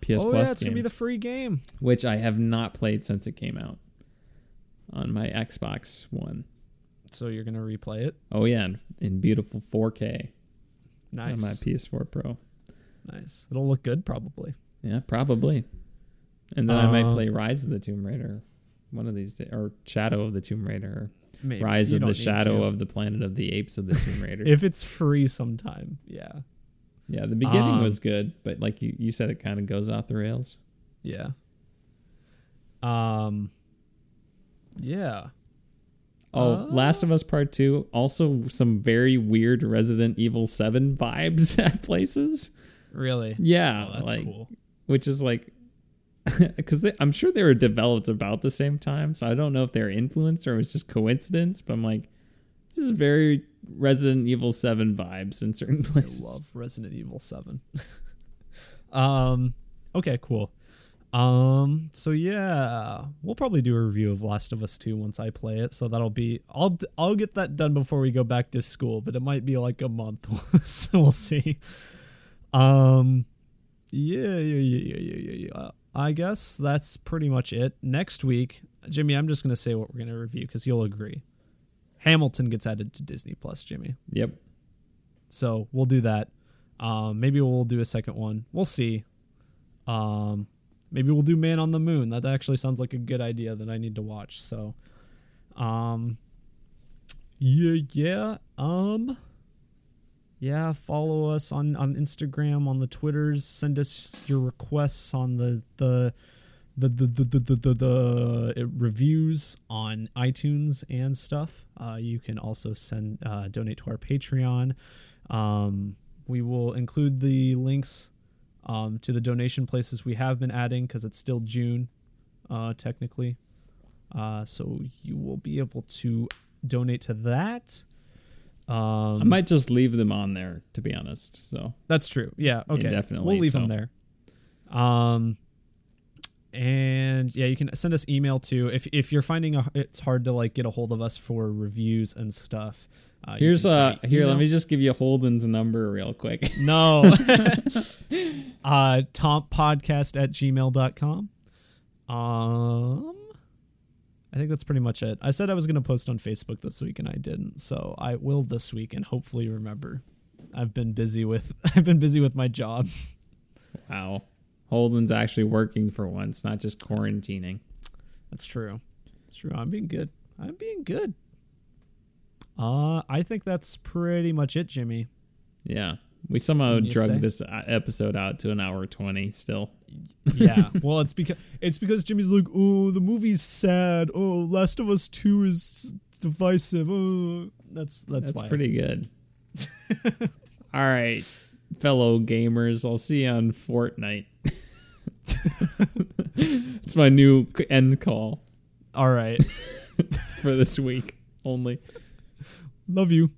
PS oh Plus yeah, it's game, gonna be the free game. which I have not played since it came out on my Xbox One. So you're gonna replay it. Oh yeah, in, in beautiful 4K Nice. on my PS4 Pro. Nice. It'll look good probably. Yeah, probably. And then I might Uh, play Rise of the Tomb Raider one of these days, or Shadow of the Tomb Raider, Maybe. Rise You of the Shadow to. of the Planet of the Apes of the Tomb Raider. If it's free sometime, yeah, Yeah, the beginning Um, was good, but like you, you said, it kind of goes off the rails. yeah. Um. Yeah. Oh, Uh, Last of Us Part Two, also some very weird Resident Evil Seven vibes at places. Really? Yeah, Oh, that's like cool. which is like because I'm sure they were developed about the same time, so I don't know if they're influenced or it was just coincidence. But I'm like, this is very Resident Evil Seven vibes in certain places. I love Resident Evil 7. um okay, cool. Um so yeah, we'll probably do a review of Last of Us 2 once I play it. So that'll be I'll I'll get that done before we go back to school, but it might be like a month. so we'll see. Um yeah, yeah, yeah, yeah, yeah, yeah, yeah. I guess that's pretty much it. Next week, Jimmy, I'm just going to say what we're going to review cuz you'll agree. Hamilton gets added to Disney Plus, Jimmy. Yep. So we'll do that. Um, maybe we'll do a second one. We'll see. Um, maybe we'll do Man on the Moon. That actually sounds like a good idea that I need to watch. So, um, yeah, yeah. Um, yeah. Follow us on on Instagram, on the Twitters. Send us your requests on the the. The, the, the, the, the, the, the uh, reviews on iTunes and stuff. Uh, you can also send uh, donate to our Patreon. Um, we will include the links um, to the donation places we have been adding because it's still June, uh, technically. Uh, so you will be able to donate to that. Um, I might just leave them on there, to be honest. So that's true. Yeah. Okay. Indefinitely, We'll leave them there. Um, and yeah, you can send us email too if if you're finding a, it's hard to like get a hold of us for reviews and stuff. Uh, here's uh here. Let me just give you Holden's number real quick. No. uh tompodcast at gmail.com. Um I think that's pretty much it. I said I was gonna post on Facebook this week and I didn't, so I will this week and hopefully remember. I've been busy with I've been busy with my job. wow, Holden's actually working for once, not just quarantining. That's true. It's true. I'm being good. I'm being good. Uh I think that's pretty much it, Jimmy. Yeah, we somehow drugged say? this uh, episode out to an hour twenty. Still, Yeah. well, it's because it's because Jimmy's like, oh, the movie's sad. Oh, Last of Us Two is divisive. Oh, that's that's, that's pretty good. All right, fellow gamers, I'll see you on Fortnite. it's my new end call All right. for this week only. Love you.